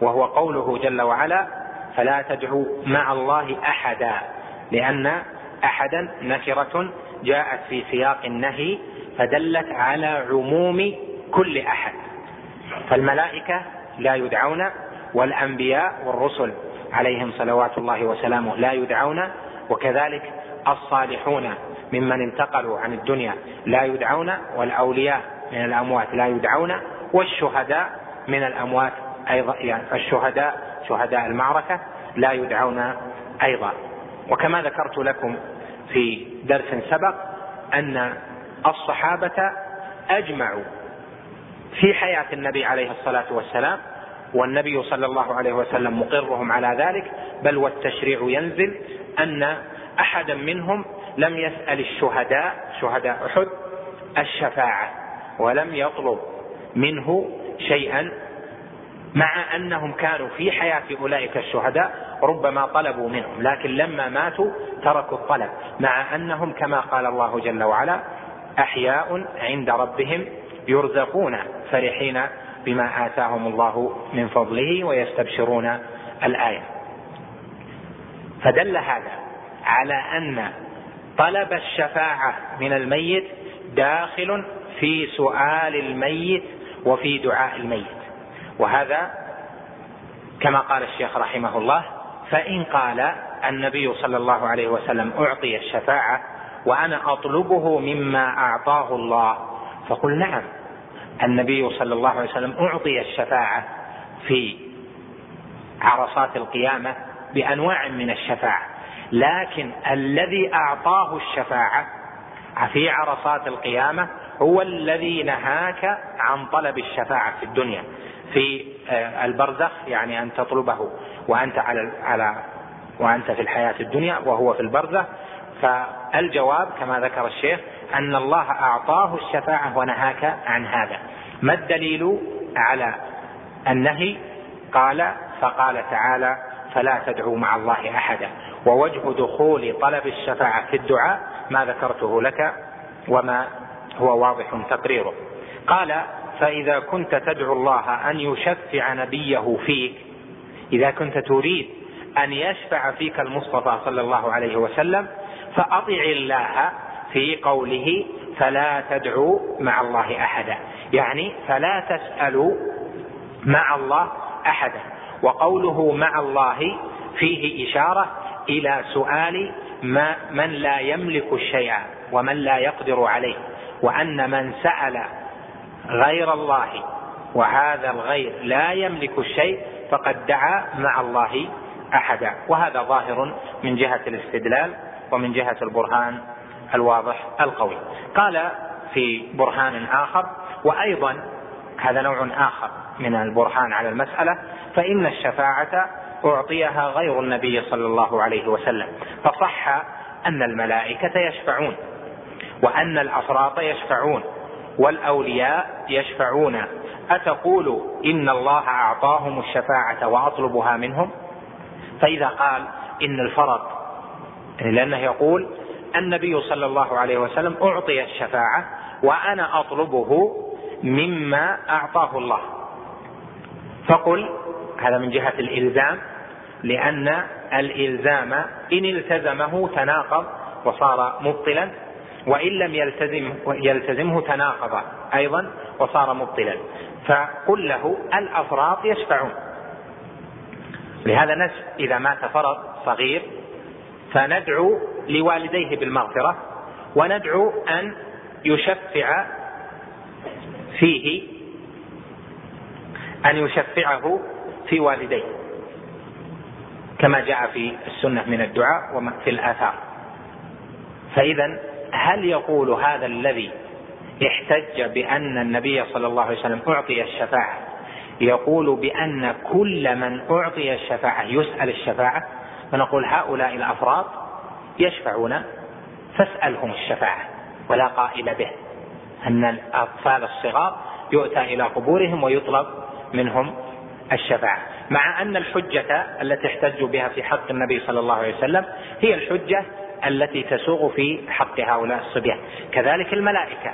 C: وهو قوله جل وعلا فلا تدعوا مع الله أحدا لأن أحدا نكرة جاءت في سياق النهي فدلت على عموم كل أحد. فالملائكة لا يدعون والأنبياء والرسل عليهم صلوات الله وسلامه لا يدعون وكذلك الصالحون ممن انتقلوا عن الدنيا لا يدعون والأولياء من الأموات لا يدعون والشهداء من الأموات أيضا يعني الشهداء شهداء المعركة لا يدعون أيضا. وكما ذكرت لكم في درس سبق أن الصحابة أجمعوا في حياة النبي عليه الصلاة والسلام والنبي صلى الله عليه وسلم مقرهم على ذلك بل والتشريع ينزل أن أحدا منهم لم يسأل الشهداء شهداء أحد الشفاعة ولم يطلب منه شيئا مع أنهم كانوا في حياة أولئك الشهداء ربما طلبوا منهم لكن لما ماتوا تركوا الطلب مع أنهم كما قال الله جل وعلا أحياء عند ربهم يرزقون فرحين بما آتاهم الله من فضله ويستبشرون الآية. فدل هذا على أن طلب الشفاعة من الميت داخل في سؤال الميت وفي دعاء الميت. وهذا كما قال الشيخ رحمه الله فإن قال النبي صلى الله عليه وسلم أعطي الشفاعة وأنا أطلبه مما أعطاه الله فقل نعم النبي صلى الله عليه وسلم أعطي الشفاعة في عرصات القيامة بأنواع من الشفاعة لكن الذي أعطاه الشفاعة في عرصات القيامة هو الذي نهاك عن طلب الشفاعة في الدنيا. في آه، البرزخ يعني أن تطلبه وأنت على على وأنت في الحياة الدنيا وهو في البرزخ. فالجواب كما ذكر الشيخ أن الله أعطاه الشفاعة ونهاك عن هذا. ما الدليل على النهي؟ قال فقال تعالى فلا تدعوا مع الله أحدا. ووجه دخول طلب الشفاعة في الدعاء ما ذكرته لك وما هو واضح تقريره. قال فإذا كنت تدعو الله أن يشفع نبيه فيك إذا كنت تريد أن يشفع فيك المصطفى صلى الله عليه وسلم فأطع الله في قوله فلا تدعوا مع الله أحدا. يعني فلا تسالوا مع الله أحدا. وقوله مع الله فيه إشارة إلى سؤال ما من لا يملك الشيء ومن لا يقدر عليه وأن من سأل غير الله وهذا الغير لا يملك الشيء فقد دعا مع الله أحدا. وهذا ظاهر من جهة الاستدلال ومن جهة البرهان الواضح القوي. قال في برهان آخر وأيضا هذا نوع آخر من البرهان على المسألة فإن الشفاعة أعطيها غير النبي صلى الله عليه وسلم. فصح أن الملائكة يشفعون وأن الأفراط يشفعون والأولياء يشفعون. أتقول إن الله أعطاهم الشفاعة وأطلبها منهم؟ فإذا قال إن الفرط لأنه يقول النبي صلى الله عليه وسلم أعطي الشفاعة وأنا أطلبه مما أعطاه الله. فقل هذا من جهة الإلزام لأن الإلزام إن التزمه تناقض وصار مبطلا وإن لم يلتزم يلتزمه تناقض أيضا وصار مبطلا. فقل له الأفراط يشفعون. لهذا نس إذا مات فرض صغير فندعو لوالديه بالمغفرة وندعو أن يشفع فيه أن يشفعه في والديه. كما جاء في السنة من الدعاء وفي الآثار. فاذا هل يقول هذا الذي احتج بأن النبي صلى الله عليه وسلم أعطي الشفاعة؟ يقول بأن كل من أعطي الشفاعة يسأل الشفاعة فنقول هؤلاء الأفراد يشفعون فاسألهم الشفاعة ولا قائل به. أن الأطفال الصغار يؤتى إلى قبورهم ويطلب منهم الشفاعة. مع أن الحجة التي احتجوا بها في حق النبي صلى الله عليه وسلم هي الحجة التي تسوغ في حق هؤلاء الصبيان. كذلك الملائكة.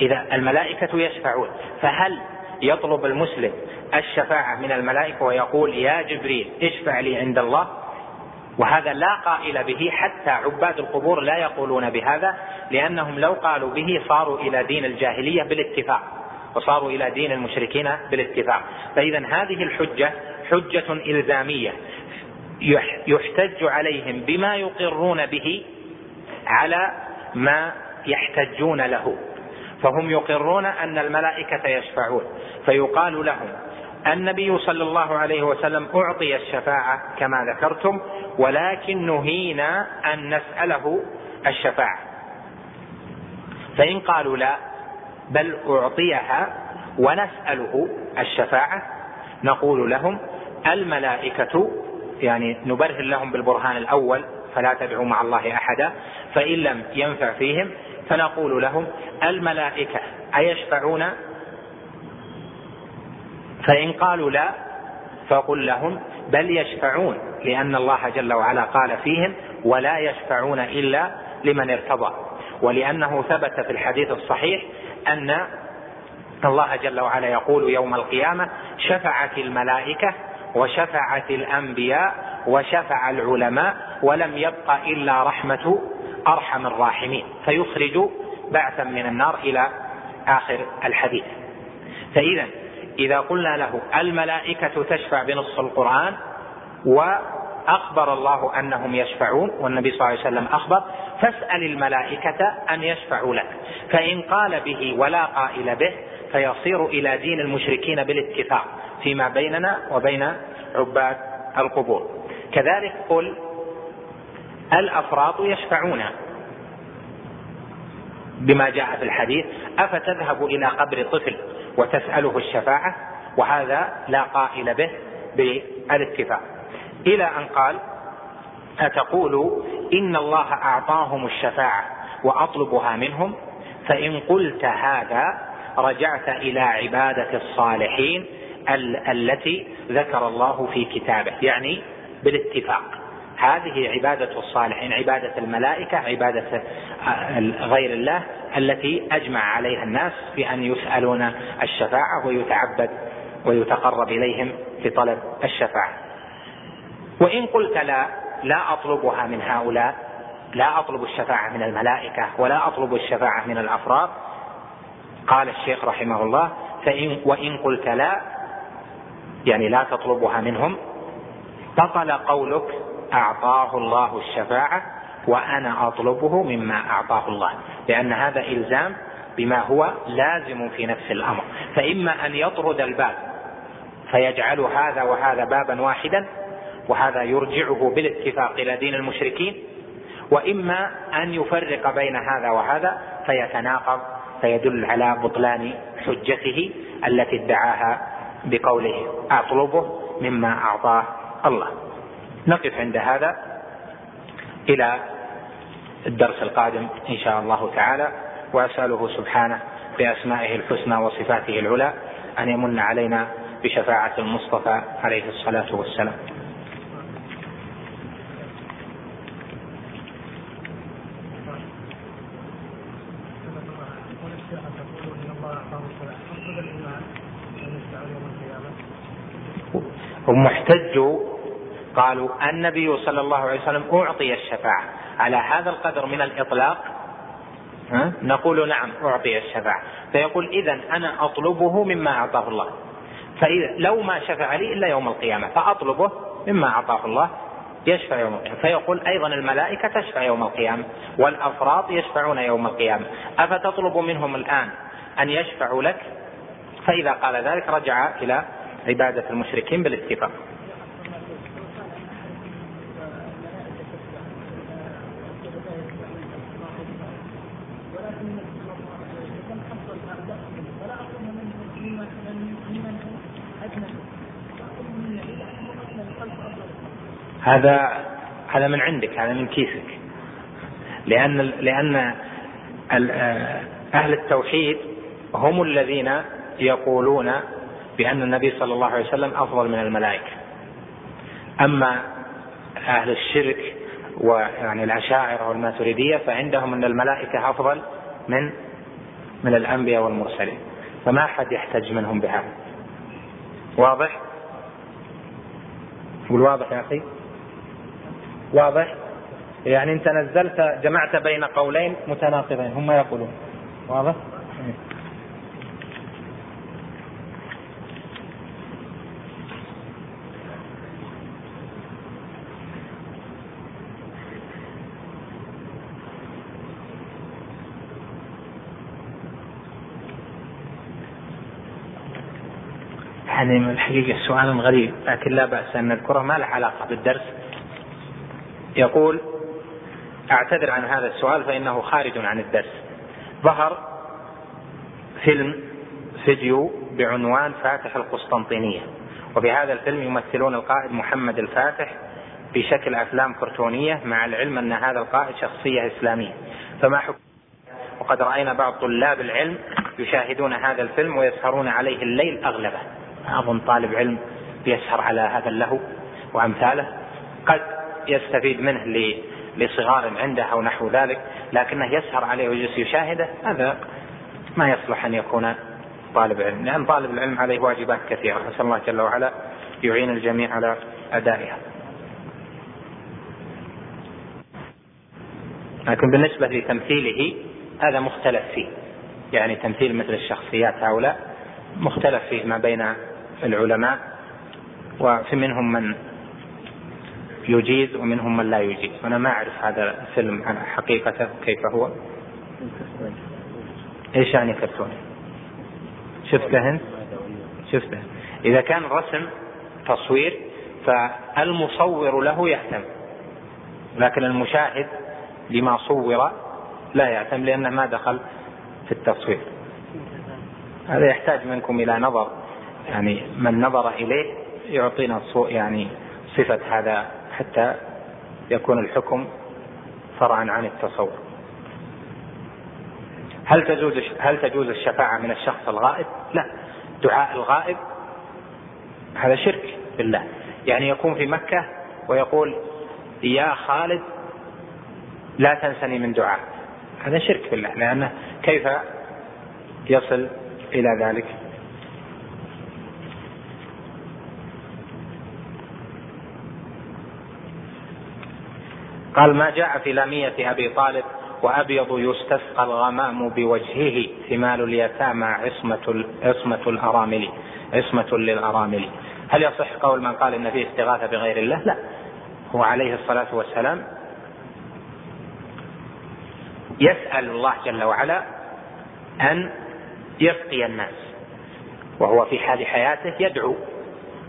C: إذا الملائكة يشفعون فهل يطلب المسلم الشفاعة من الملائكة ويقول يا جبريل اشفع لي عند الله؟ وهذا لا قائل به حتى عباد القبور لا يقولون بهذا لأنهم لو قالوا به صاروا إلى دين الجاهلية بالاتفاق وصاروا إلى دين المشركين بالاتفاق. فإذا هذه الحجة حجة إلزامية. يحتج عليهم بما يقرون به على ما يحتجون له. فهم يقرون أن الملائكة يشفعون. فيقال لهم النبي صلى الله عليه وسلم أعطي الشفاعة كما ذكرتم ولكن نهينا أن نسأله الشفاعة. فإن قالوا لا بل أعطيها ونسأله الشفاعة نقول لهم الملائكة يعني نبرهن لهم بالبرهان الأول فلا تدعوا مع الله أحدا فإن لم ينفع فيهم فنقول لهم الملائكة أيشفعون؟ فإن قالوا لا فقل لهم بل يشفعون لأن الله جل وعلا قال فيهم ولا يشفعون إلا لمن ارتضى. ولأنه ثبت في الحديث الصحيح أن الله جل وعلا يقول يوم القيامة شفعت الملائكة وشفعت الأنبياء وشفع العلماء ولم يبق إلا رحمة أرحم الراحمين. فيخرج بعثا من النار إلى آخر الحديث. فإذا إذا قلنا له الملائكة تشفع بنص القرآن وأخبر الله أنهم يشفعون والنبي صلى الله عليه وسلم أخبر فاسأل الملائكة أن يشفعوا لك. فإن قال به ولا قائل به فيصير إلى دين المشركين بالاتفاق. فيما بيننا وبين عباد القبور. كذلك قل الأفراط يشفعون. بما جاء في الحديث أفتذهب إلى قبر طفل وتسأله الشفاعة وهذا لا قائل به بالاتفاق. إلى أن قال أتقول إن الله أعطاهم الشفاعة وأطلبها منهم؟ فإن قلت هذا رجعت إلى عبادة الصالحين التي ذكر الله في كتابه يعني بالاتفاق. هذه عبادة الصالحين عبادة الملائكة عبادة غير الله التي أجمع عليها الناس بأن يسألون الشفاعة ويتعبد ويتقرب إليهم في طلب الشفاعة. وإن قلت لا لا أطلبها من هؤلاء لا أطلب الشفاعة من الملائكة ولا أطلب الشفاعة من الأفراد قال الشيخ رحمه الله فإن وإن قلت لا يعني لا تطلبها منهم. بطل قولك أعطاه الله الشفاعة وأنا أطلبه مما أعطاه الله. لأن هذا إلزام بما هو لازم في نفس الأمر. فإما أن يطرد الباب فيجعل هذا وهذا بابا واحدا وهذا يرجعه بالاتفاق إلى دين المشركين. وإما أن يفرق بين هذا وهذا فيتناقض فيدل على بطلان حجته التي ادعاها بقوله أطلبه مما أعطاه الله. نقف عند هذا إلى الدرس القادم إن شاء الله تعالى وأسأله سبحانه بأسمائه الحسنى وصفاته العلى أن يمن علينا بشفاعة المصطفى عليه الصلاة والسلام هم احتجوا قالوا النبي صلى الله عليه وسلم أعطي الشفاعة. على هذا القدر من الإطلاق؟ نقول نعم أعطي الشفاعة. فيقول إذا أنا أطلبه مما أعطاه الله. فإذا لو ما شفع لي إلا يوم القيامة فأطلبه مما أعطاه الله يشفع يوم القيامة. فيقول أيضا الملائكة تشفع يوم القيامة والأفراط يشفعون يوم القيامة. أفتطلب منهم الآن أن يشفعوا لك؟ فإذا قال ذلك رجع إلى عبادة المشركين بالاتفاق. هذا هذا من عندك هذا من كيسك. لأن لأن أهل التوحيد هم الذين يقولون بأن النبي صلى الله عليه وسلم أفضل من الملائكة. أما أهل الشرك ويعني الأشاعرة والماتريدية فعندهم أن الملائكة أفضل من من الأنبياء والمرسلين. فما أحد يحتج منهم بهذا. واضح؟ قول واضح يا أخي؟ واضح؟ يعني أنت نزلت جمعت بين قولين متناقضين هم يقولون واضح؟ يعني الحقيقة سؤال غريب لكن لا بأس أن نذكره ما له علاقة بالدرس يقول أعتذر عن هذا السؤال فإنه خارج عن الدرس. ظهر فيلم فيديو بعنوان فاتح القسطنطينية وفي هذا الفيلم يمثلون القائد محمد الفاتح بشكل أفلام كرتونية مع العلم أن هذا القائد شخصية إسلامية. فما حكم؟ وقد رأينا بعض طلاب العلم يشاهدون هذا الفيلم ويسهرون عليه الليل أغلبه. أظن طالب علم يسهر على هذا اللهو وأمثاله. قد يستفيد منه لصغار عنده أو نحو ذلك لكنه يسهر عليه ويجلس يشاهده هذا ما يصلح أن يكون طالب علم لأن طالب العلم عليه واجبات كثيرة نسأل الله جل وعلا يعين الجميع على أدائها. لكن بالنسبة لتمثيله هذا مختلف فيه. يعني تمثيل مثل الشخصيات هؤلاء مختلف فيه ما بين العلماء وفي منهم من يجيز ومنهم من لا يجيز. وأنا ما أعرف هذا الفيلم حقيقته كيف هو. إيش يعني كرتوني شفته انت شفته إذا كان رسم تصوير فالمصور له يهتم. لكن المشاهد لما صور لا يهتم لأنه ما دخل في التصوير. هذا يحتاج منكم إلى نظر. يعني من نظر إليه يعطينا يعني صفة هذا حتى يكون الحكم فرعا عن التصور. هل تجوز هل تجوز الشفاعة من الشخص الغائب؟ لا. دعاء الغائب هذا شرك بالله. يعني يكون في مكة ويقول يا خالد لا تنسني من دعاء. هذا شرك بالله لأنه كيف يصل إلى ذلك؟ قال ما جاء في لامية أبي طالب وأبيض يستسقى الغمام بوجهه ثمال اليتامى عصمة عصمة الأرامل عصمة للأرامل. هل يصح قول من قال إن فيه استغاثة بغير الله؟ لا. هو عليه الصلاة والسلام يسأل الله جل وعلا أن يسقي الناس وهو في حال حياته يدعو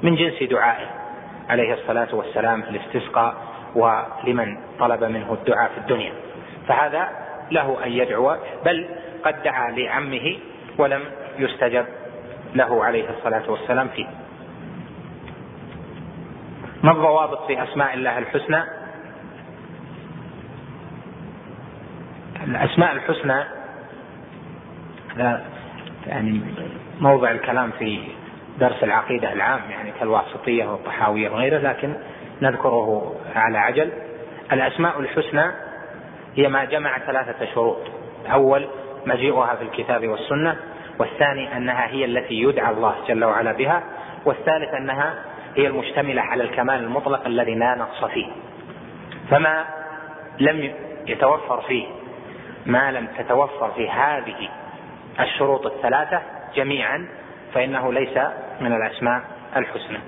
C: من جنس دعائه. عليه الصلاة والسلام في الاستسقاء ولمن طلب منه الدعاء في الدنيا. فهذا له أن يدعو بل قد دعا لعمه ولم يستجب له عليه الصلاة والسلام فيه. ما الضوابط في أسماء الله الحسنى؟ الأسماء الحسنى هذا يعني موضع الكلام في درس العقيدة العام يعني كالواسطية والطحاوية وغيره لكن نذكره على عجل. الأسماء الحسنى هي ما جمع ثلاثة شروط. أول مجيئها في الكتاب والسنة. والثاني أنها هي التي يدعى الله جل وعلا بها. والثالث أنها هي المشتملة على الكمال المطلق الذي لا نقص فيه. فما لم يتوفر فيه ما لم تتوفر في هذه الشروط الثلاثة جميعا فإنه ليس من الأسماء الحسنى.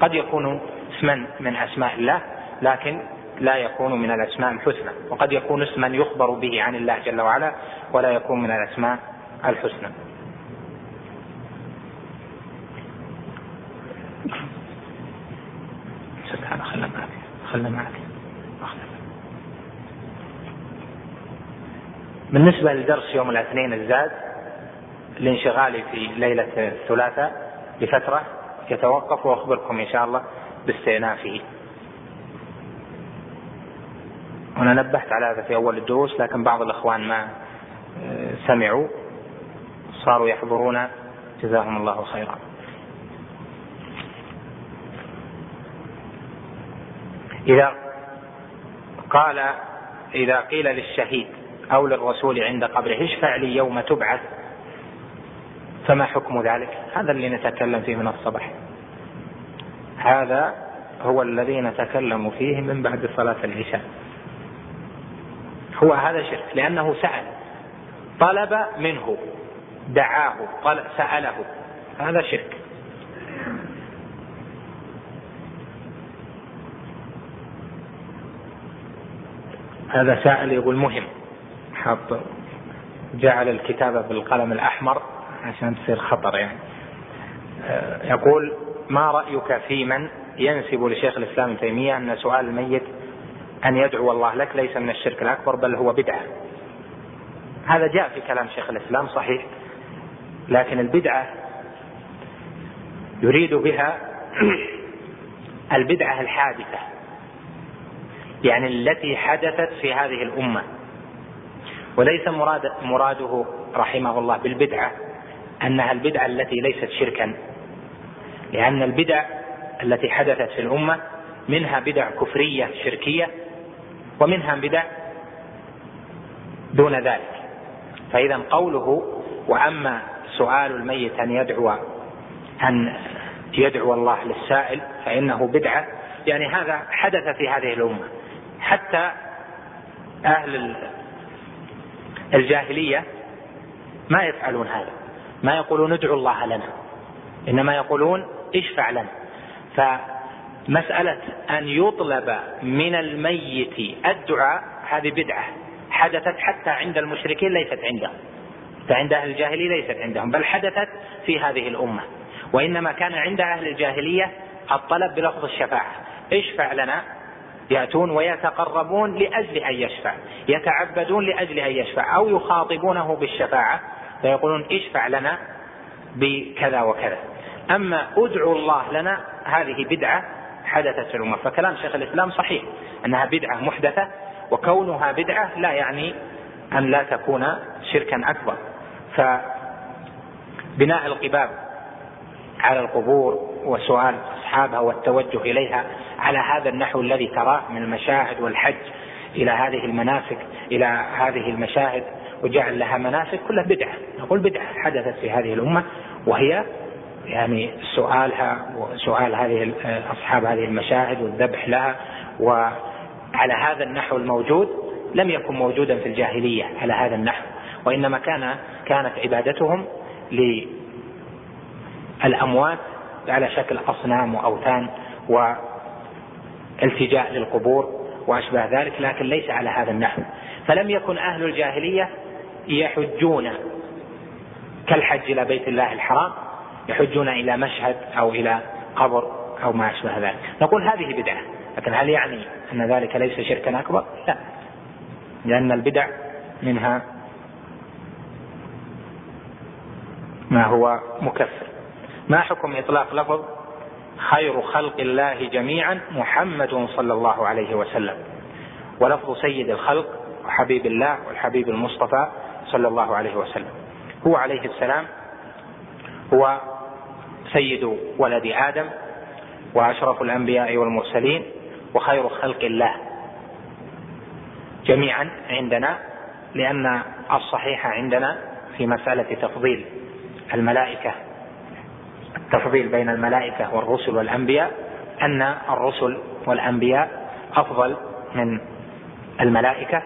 C: قد يكون اسما من أسماء الله لكن لا يكون من الأسماء الحسنى وقد يكون اسما يخبر به عن الله جل وعلا ولا يكون من الأسماء الحسنى. خلنا معك خلنا معك. بالنسبة لدرس يوم الاثنين الزاد لانشغالي في ليلة الثلاثاء لفترة يتوقف وأخبركم إن شاء الله باستئنافه أنا نبهت على هذا في أول الدروس لكن بعض الإخوان ما آه، سمعوا صاروا يحضرون. جزاهم الله خيرا. إذا قال إذا قيل للشهيد أو للرسول عند قبره اشفع لي يوم تبعث فما حكم ذلك؟ هذا اللي نتكلم فيه من الصباح هذا هو الذي نتكلم فيه من بعد صلاة العشاء. هو هذا شرك لأنه سأل طلب منه دعاه طلب سأله. هذا شرك. هذا سائل يقول مهم. حط جعل الكتابة بالقلم الأحمر عشان تصير خطر يعني. آه، يقول ما رأيك في من ينسب لشيخ الإسلام ابن تيمية أن سؤال الميت أن يدعو الله لك ليس من الشرك الأكبر بل هو بدعة؟ هذا جاء في كلام شيخ الإسلام صحيح لكن البدعة يريد بها البدعة الحادثة يعني التي حدثت في هذه الأمة. وليس مراد مراده رحمه الله بالبدعة أنها البدعة التي ليست شركا. لأن البدع التي حدثت في الأمة منها بدع كفرية شركية ومنها بدع دون ذلك. فإذا قوله وأما سؤال الميت أن يدعو أن يدعو الله للسائل فإنه بدعة. يعني هذا حدث في هذه الأمة. حتى أهل الجاهلية ما يفعلون هذا. ما يقولون ادعوا الله لنا. إنما يقولون اشفع لنا فمسألة أن يطلب من الميت الدعاء هذه بدعة حدثت حتى عند المشركين ليست عندهم فعند أهل الجاهلية ليست عندهم بل حدثت في هذه الأمة. وإنما كان عند أهل الجاهلية الطلب بلفظ الشفاعة. اشفع لنا يأتون ويتقربون لأجل أن يشفع يتعبدون لأجل أن يشفع أو يخاطبونه بالشفاعة فيقولون اشفع لنا بكذا وكذا. أما ادعوا الله لنا هذه بدعة حدثت في الأمة. فكلام شيخ الإسلام صحيح أنها بدعة محدثة وكونها بدعة لا يعني أن لا تكون شركا أكبر. فبناء القباب على القبور وسؤال أصحابها والتوجه إليها على هذا النحو الذي تراه من المشاهد والحج إلى هذه المناسك إلى هذه المشاهد وجعل لها مناسك كلها بدعة. نقول بدعة حدثت في هذه الأمة وهي يعني سؤالها وسؤال هذه أصحاب هذه المشاهد والذبح لها وعلى هذا النحو الموجود لم يكن موجودا في الجاهلية على هذا النحو وإنما كان كانت عبادتهم للأموات على شكل أصنام وأوثان والتجاء للقبور وأشبه ذلك لكن ليس على هذا النحو. فلم يكن أهل الجاهلية يحجون كالحج إلى بيت الله الحرام يحجون إلى مشهد أو إلى قبر أو ما أشبه ذلك. نقول هذه بدعة. لكن هل يعني أن ذلك ليس شركا أكبر؟ لا. لأن البدع منها ما هو مكفر. ما حكم إطلاق لفظ خير خلق الله جميعا محمد صلى الله عليه وسلم؟ ولفظ سيد الخلق وحبيب الله والحبيب المصطفى صلى الله عليه وسلم. هو عليه السلام هو سيد ولد آدم وأشرف الأنبياء والمرسلين وخير خلق الله جميعا عندنا لأن الصحيح عندنا في مسألة تفضيل الملائكة التفضيل بين الملائكة والرسل والأنبياء أن الرسل والأنبياء أفضل من الملائكة.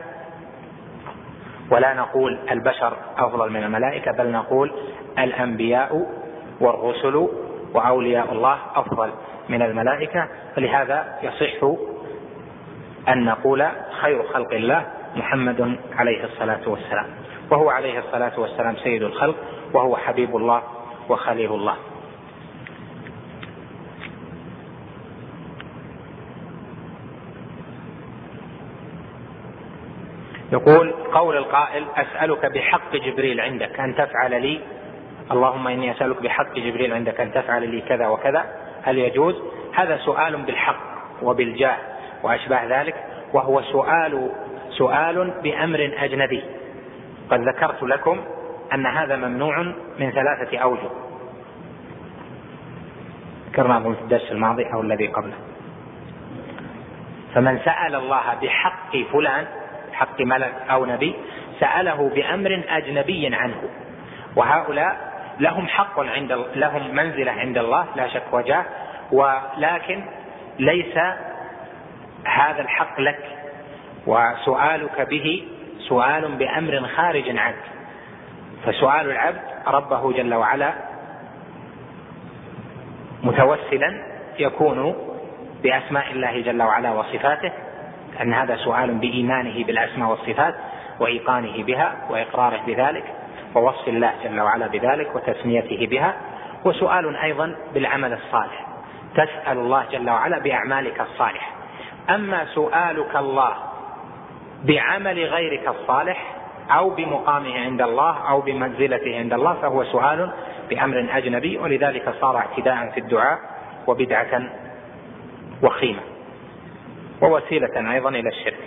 C: ولا نقول البشر أفضل من الملائكة بل نقول الأنبياء والرسل وأولياء الله أفضل من الملائكة فلهذا يصح أن نقول خير خلق الله محمد عليه الصلاة والسلام. وهو عليه الصلاة والسلام سيد الخلق وهو حبيب الله وخليل الله. يقول قول القائل أسألك بحق جبريل عندك أن تفعل لي اللهم إني أسألك بحق جبريل عندك أن تفعل لي كذا وكذا. هل يجوز؟ هذا سؤال بالحق وبالجاه وأشباه ذلك وهو سؤال سؤال بأمر أجنبي. قد ذكرت لكم أن هذا ممنوع من ثلاثة أوجه. ذكرناه في الدرس الماضي أو الذي قبله. فمن سأل الله بحق فلان حق ملك أو نبي سأله بأمر أجنبي عنه. وهؤلاء لهم حق عند لهم منزلة عند الله لا شك وجاه ولكن ليس هذا الحق لك. وسؤالك به سؤال بأمر خارج عنك. فسؤال العبد ربه جل وعلا متوسلا يكون بأسماء الله جل وعلا وصفاته أن هذا سؤال بإيمانه بالأسماء والصفات وإيقانه بها وإقراره بذلك. ووصف الله جل وعلا بذلك وتسميته بها وسؤال أيضا بالعمل الصالح. تسأل الله جل وعلا بأعمالك الصالحة أما سؤالك الله بعمل غيرك الصالح أو بمقامه عند الله أو بمنزلته عند الله فهو سؤال بأمر أجنبي ولذلك صار اعتداء في الدعاء وبدعة وخيمة. ووسيلة أيضا إلى الشرك.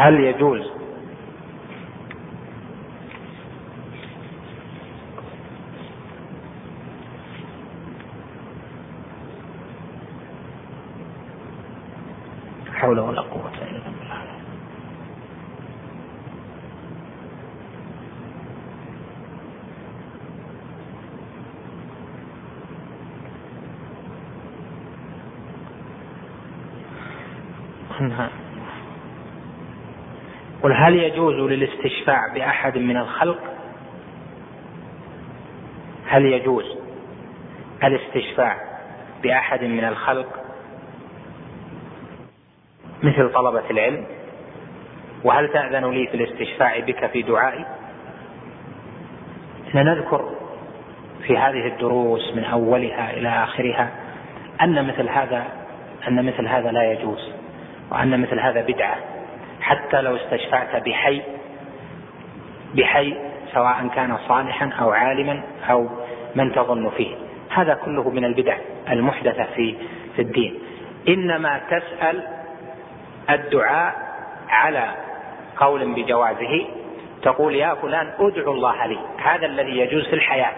C: هل يجوز؟ حول ولا قوة إلا بالله نعم قل هل يجوز للاستشفاع بأحد من الخلق؟ هل يجوز الاستشفاع بأحد من الخلق؟ مثل طلبة العلم وهل تأذن لي في الاستشفاع بك في دعائي؟ نذكر في هذه الدروس من أولها إلى آخرها أن مثل هذا أن مثل هذا لا يجوز وأن مثل هذا بدعة. حتى لو استشفعت بحي بحي سواء كان صالحا أو عالما أو من تظن فيه. هذا كله من البدع المحدثة في في الدين. إنما تسأل الدعاء على قول بجوازه تقول يا فلان ادعو الله لي. هذا الذي يجوز في الحياة.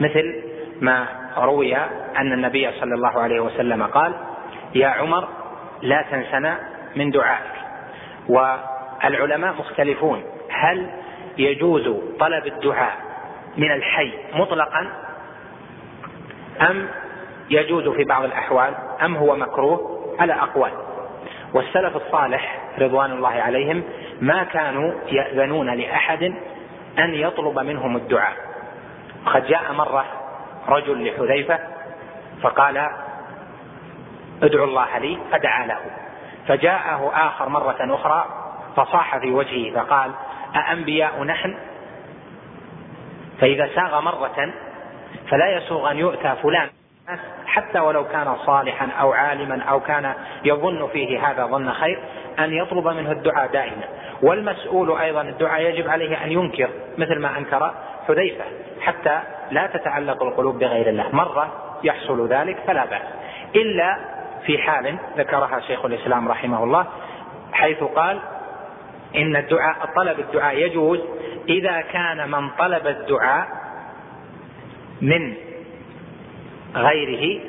C: مثل ما روي أن النبي صلى الله عليه وسلم قال يا عمر لا تنسنا من دعائك. والعلماء مختلفون. هل يجوز طلب الدعاء من الحي مطلقا؟ أم يجوز في بعض الأحوال؟ أم هو مكروه؟ على أقوال. والسلف الصالح رضوان الله عليهم ما كانوا يأذنون لأحد أن يطلب منهم الدعاء. قد جاء مرة رجل لحذيفة فقال ادعو الله لي فدعا له. فجاءه آخر مرة أخرى فصاح في وجهه فقال أأنبياء نحن؟ فإذا ساغ مرة فلا يسوغ أن يؤتى فلان. حتى ولو كان صالحا أو عالما أو كان يظن فيه هذا ظن خير أن يطلب منه الدعاء دائما. والمسؤول أيضا الدعاء يجب عليه أن ينكر مثل ما أنكر حذيفة حتى لا تتعلق القلوب بغير الله. مرة يحصل ذلك فلا بأس. إلا في حال ذكرها شيخ الإسلام رحمه الله حيث قال إن الدعاء طلب الدعاء يجوز إذا كان من طلب الدعاء من غيره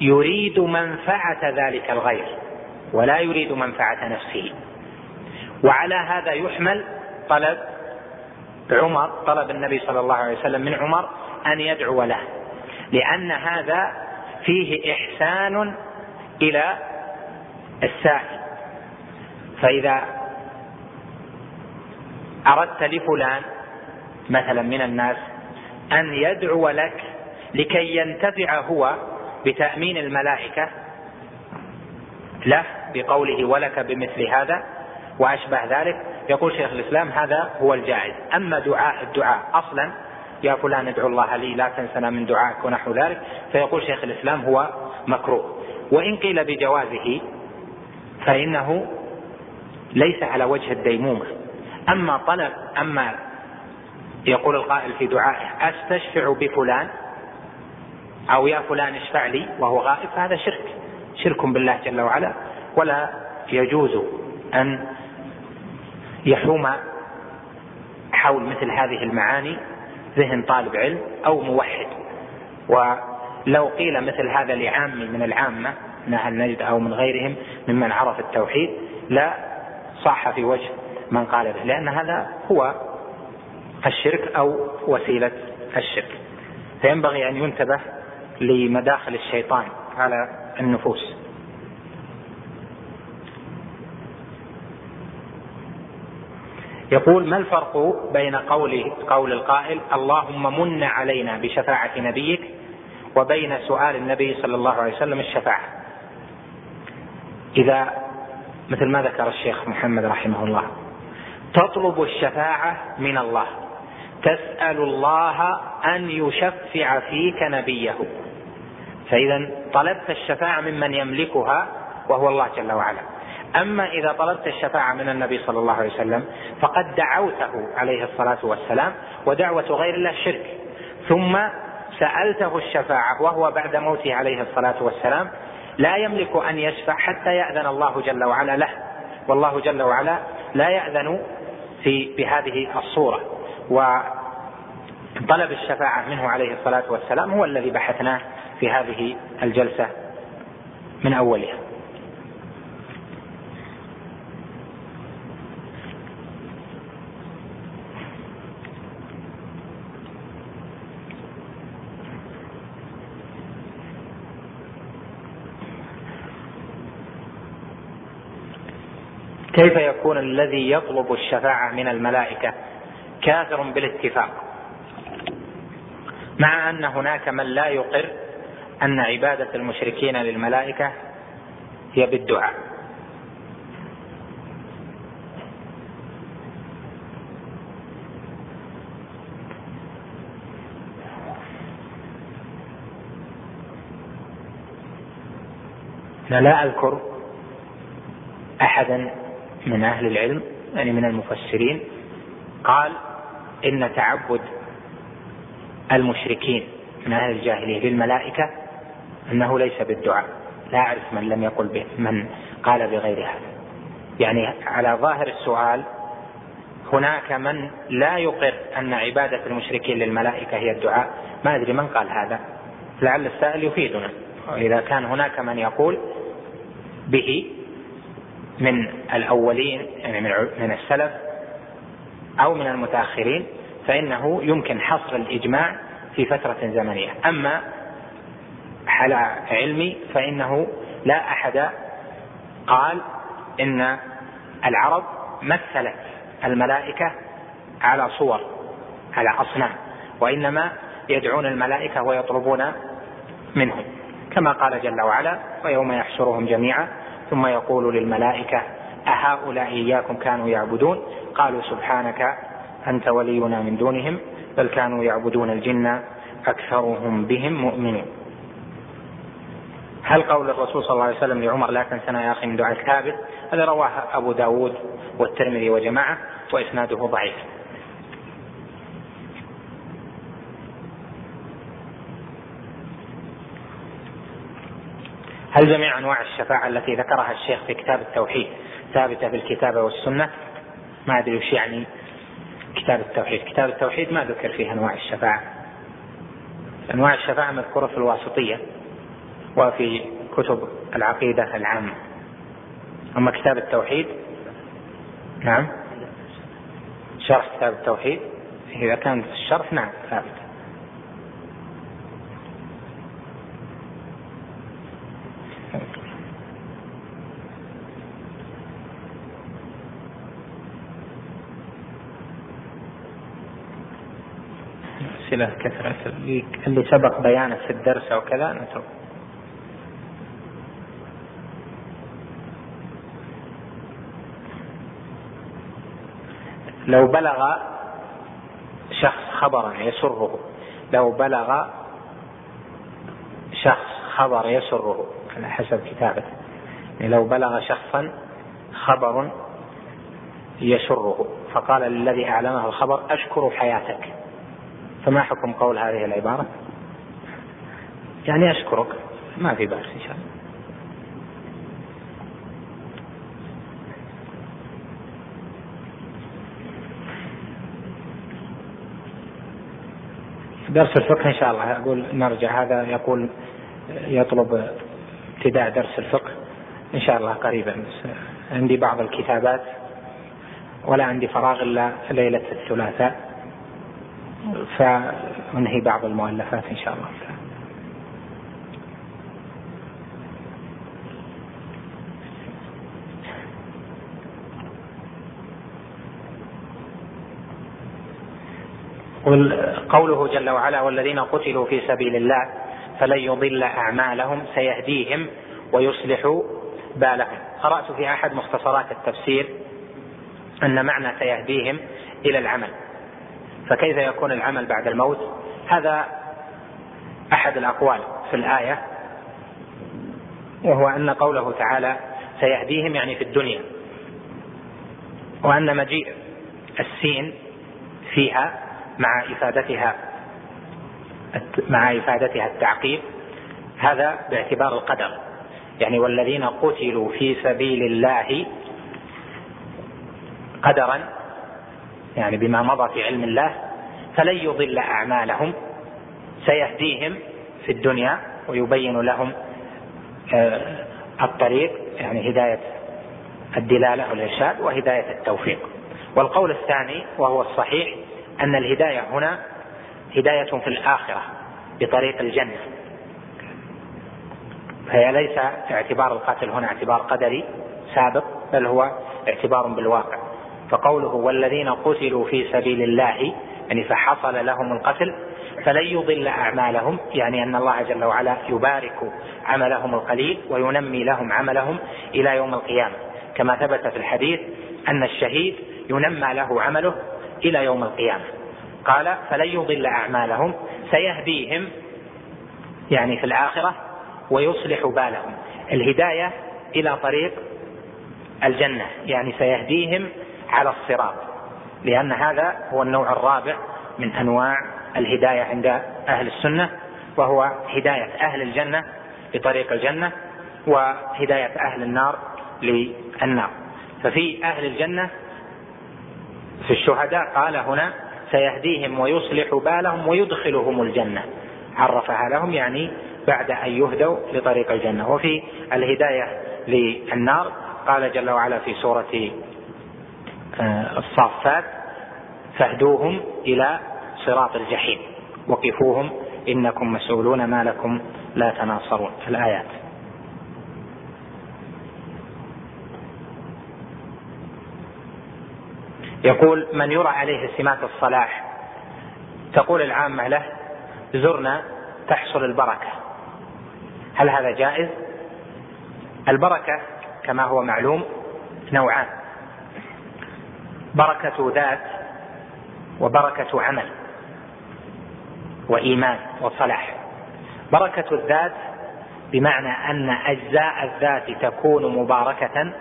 C: يريد منفعة ذلك الغير ولا يريد منفعة نفسه. وعلى هذا يحمل طلب عمر طلب النبي صلى الله عليه وسلم من عمر أن يدعو له لأن هذا فيه إحسان إلى السائل فإذا أردت لفلان مثلا من الناس أن يدعو لك لكي ينتفع هو بتأمين الملائكة له بقوله ولك بمثل هذا وأشبه ذلك يقول شيخ الإسلام هذا هو الجائز. أما دعاء الدعاء أصلا يا فلان ادعو الله لي لا تنسنا من دعائك ونحو ذلك فيقول شيخ الإسلام هو مكروه. وإن قيل بجوازه فإنه ليس على وجه الديمومة. أما طلب أما يقول القائل في دعائه أستشفع بفلان؟ أو يا فلان اشفع لي وهو غائب فهذا شرك. شرك بالله جل وعلا. ولا يجوز أن يحوم حول مثل هذه المعاني ذهن طالب علم أو موحد. ولو قيل مثل هذا لعام من العامة من أهل نجد أو من غيرهم ممن عرف التوحيد لا صح في وجه من قال به لأن هذا هو الشرك أو وسيلة الشرك. فينبغي أن ينتبه لمداخل الشيطان على النفوس. يقول ما الفرق بين قول قول القائل اللهم من علينا بشفاعة نبيك وبين سؤال النبي صلى الله عليه وسلم الشفاعة. إذا مثل ما ذكر الشيخ محمد رحمه الله تطلب الشفاعة من الله. تسأل الله أن يشفع فيك نبيه. فإذا طلبت الشفاعة ممن يملكها وهو الله جل وعلا. أما إذا طلبت الشفاعة من النبي صلى الله عليه وسلم فقد دعوته عليه الصلاة والسلام ودعوة غير الله شرك. ثم سألته الشفاعة وهو بعد موته عليه الصلاة والسلام لا يملك أن يشفع حتى يأذن الله جل وعلا له. والله جل وعلا لا يأذن في بهذه الصورة. وطلب الشفاعة منه عليه الصلاة والسلام هو الذي بحثناه في هذه الجلسة من أولها. كيف يكون الذي يطلب الشفاعة من الملائكة كافر بالاتفاق؟ مع أن هناك من لا يقر أن عبادة المشركين للملائكة هي بالدعاء. لا أذكر أحدا من أهل العلم يعني من المفسرين قال إن تعبد المشركين من أهل الجاهلية للملائكة أنه ليس بالدعاء. لا أعرف من لم يقل به من قال بغير هذا. يعني على ظاهر السؤال هناك من لا يقر أن عبادة المشركين للملائكة هي الدعاء. ما أدري من قال هذا. لعل السائل يفيدنا. إذا كان هناك من يقول به من الأولين يعني من السلف أو من المتأخرين فإنه يمكن حصر الإجماع في فترة زمنية. أما على علمي فإنه لا أحد قال إن العرب مثلت الملائكة على صور على أصنام وإنما يدعون الملائكة ويطلبون منهم كما قال جل وعلا ويوم يحشرهم جميعا ثم يقول للملائكة أهؤلاء إياكم كانوا يعبدون؟ قالوا سبحانك أنت ولينا من دونهم بل كانوا يعبدون الجن أكثرهم بهم مؤمنون هل قول الرسول صلى الله عليه وسلم لعمر لا تنسنا يا أخي من دعاء ثابت هذا رواه أبو داود والترمذي وجماعة وإسناده ضعيف. هل جميع أنواع الشفاعة التي ذكرها الشيخ في كتاب التوحيد ثابتة بالكتابه والسنة؟ ما أدري وش يعني كتاب التوحيد، كتاب التوحيد ما ذكر فيه أنواع الشفاعة. أنواع الشفاعة مذكورة في الواسطية وفي كتب العقيدة العامة. أما كتاب التوحيد نعم شرح كتاب التوحيد إذا كان في الشرح نعم ثابت. أسئلة كثرة اللي سبق بيانه في الدرس أو كذا؟ نترك. لو بلغ شخص خبرا يسره لو بلغ شخص خبر يسره. حسب كتابته يعني لو بلغ شخصا خبر يسره فقال للذي أعلمه الخبر أشكر حياتك. فما حكم قول هذه العبارة؟ يعني أشكرك ما في بأس إن شاء الله. درس الفقه إن شاء الله. أقول نرجع هذا يقول يطلب ابتداء درس الفقه. إن شاء الله قريبا. عندي بعض الكتابات. ولا عندي فراغ إلا ليلة الثلاثاء. فأنهي بعض المؤلفات إن شاء الله. قوله جل وعلا والذين قتلوا في سبيل الله فلن يضل أعمالهم سيهديهم ويصلح بالهم. قرأت في أحد مختصرات التفسير أن معنى سيهديهم إلى العمل. فكيف يكون العمل بعد الموت؟ هذا أحد الأقوال في الآية وهو أن قوله تعالى سيهديهم يعني في الدنيا وأن مجيء السين فيها مع إفادتها. مع إفادتها التعقيب هذا باعتبار القدر. يعني والذين قتلوا في سبيل الله قدرا يعني بما مضى في علم الله فلن يضل أعمالهم سيهديهم في الدنيا ويبين لهم آه، الطريق يعني هداية الدلالة والإرشاد وهداية التوفيق. والقول الثاني وهو الصحيح أن الهداية هنا هداية في الآخرة بطريق الجنة. فهي ليس اعتبار القتل هنا اعتبار قدري سابق بل هو اعتبار بالواقع. فقوله والذين قتلوا في سبيل الله يعني فحصل لهم القتل فلن يضل أعمالهم يعني أن الله جل وعلا يبارك عملهم القليل وينمي لهم عملهم إلى يوم القيامة. كما ثبت في الحديث أن الشهيد ينمى له عمله إلى يوم القيامة. قال فلن يضل أعمالهم سيهديهم يعني في الآخرة ويصلح بالهم. الهداية إلى طريق الجنة يعني سيهديهم على الصراط لأن هذا هو النوع الرابع من أنواع الهداية عند أهل السنة وهو هداية أهل الجنة لطريق الجنة وهداية أهل النار للنار. ففي أهل الجنة في الشهداء قال هنا سيهديهم ويصلح بالهم ويدخلهم الجنة. عرفها لهم يعني بعد أن يهدوا لطريق الجنة. وفي الهداية للنار قال جل وعلا في سورة آه، الصافات فاهدوهم إلى صراط الجحيم. وقفوهم إنكم مسؤولون ما لكم لا تناصرون. الآيات. يقول من يرى عليه سمات الصلاح تقول العامة له زرنا تحصل البركة. هل هذا جائز؟ البركة كما هو معلوم نوعان. بركة ذات وبركة عمل وإيمان وصلاح. بركة الذات بمعنى أن أجزاء الذات تكون مباركة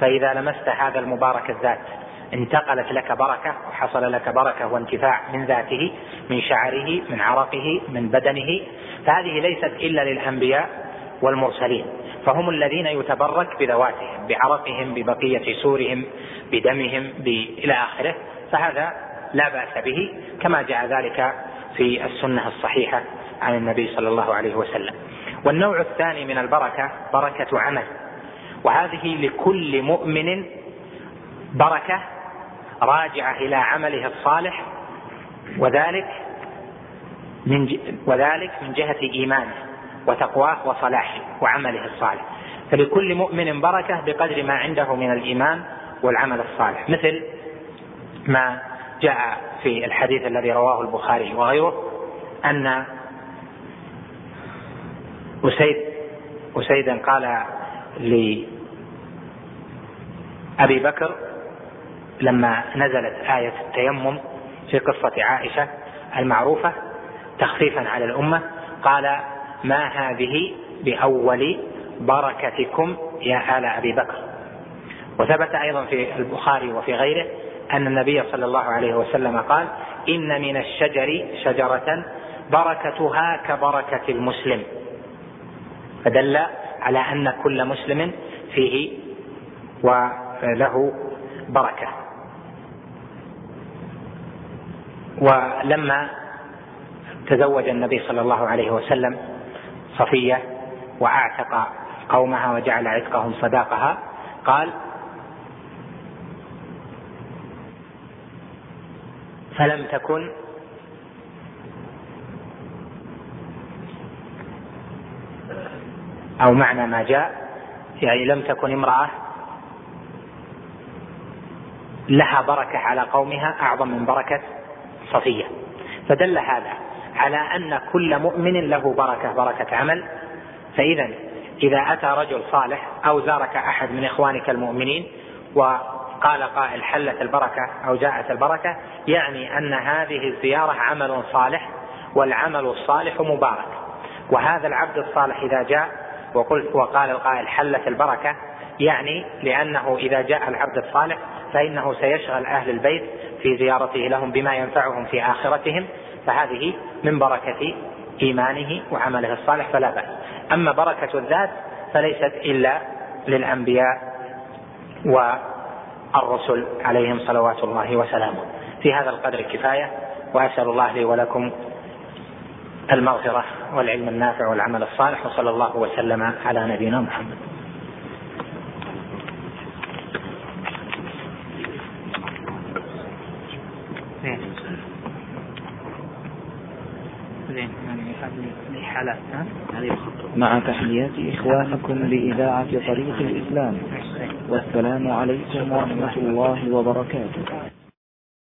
C: فإذا لمست هذا المبارك الذات انتقلت لك بركة وحصل لك بركة وانتفاع من ذاته من شعره من عرقه من بدنه. فهذه ليست إلا للأنبياء والمرسلين فهم الذين يتبرك بذواتهم بعرقهم ببقية سورهم بدمهم إلى آخره. فهذا لا بأس به كما جاء ذلك في السنة الصحيحة عن النبي صلى الله عليه وسلم. والنوع الثاني من البركة بركة عمل. وهذه لكل مؤمن بركة راجعة إلى عمله الصالح وذلك من وذلك من جهة إيمانه وتقواه وصلاحه وعمله الصالح. فلكل مؤمن بركة بقدر ما عنده من الإيمان والعمل الصالح. مثل ما جاء في الحديث الذي رواه البخاري وغيره أن أسيد أسيدا قال لأبي بكر لما نزلت آية التيمم في قصة عائشة المعروفة تخفيفا على الأمة قال ما هذه بأول بركتكم يا آل أبي بكر؟ وثبت أيضا في البخاري وفي غيره أن النبي صلى الله عليه وسلم قال إن من الشجر شجرة بركتها كبركة المسلم. فدل على أن كل مسلم فيه وله بركة. ولما تزوج النبي صلى الله عليه وسلم صفية وأعتق قومها وجعل عتقهم صداقها قال فلم تكن أو معنى ما جاء يعني لم تكن امرأة لها بركة على قومها أعظم من بركة صفية. فدل هذا على أن كل مؤمن له بركة بركة عمل. فإذا إذا أتى رجل صالح أو زارك أحد من إخوانك المؤمنين وقال قائل حلت البركة أو جاءت البركة يعني أن هذه الزيارة عمل صالح والعمل الصالح مبارك. وهذا العبد الصالح إذا جاء وقلت وقال القائل حلت البركة يعني لأنه إذا جاء العبد الصالح فإنه سيشغل أهل البيت في زيارته لهم بما ينفعهم في آخرتهم فهذه من بركة إيمانه وعمله الصالح فلا بأس. أما بركة الذات فليست إلا للأنبياء والرسل عليهم صلوات الله وسلامه. في هذا القدر كفاية وأسأل الله لي ولكم المغفرة والعلم النافع والعمل الصالح وصلى الله وسلم على نبينا محمد.
A: مع تحيات إخوانكم لإذاعة طريق الإسلام. والسلام عليكم ورحمة الله وبركاته.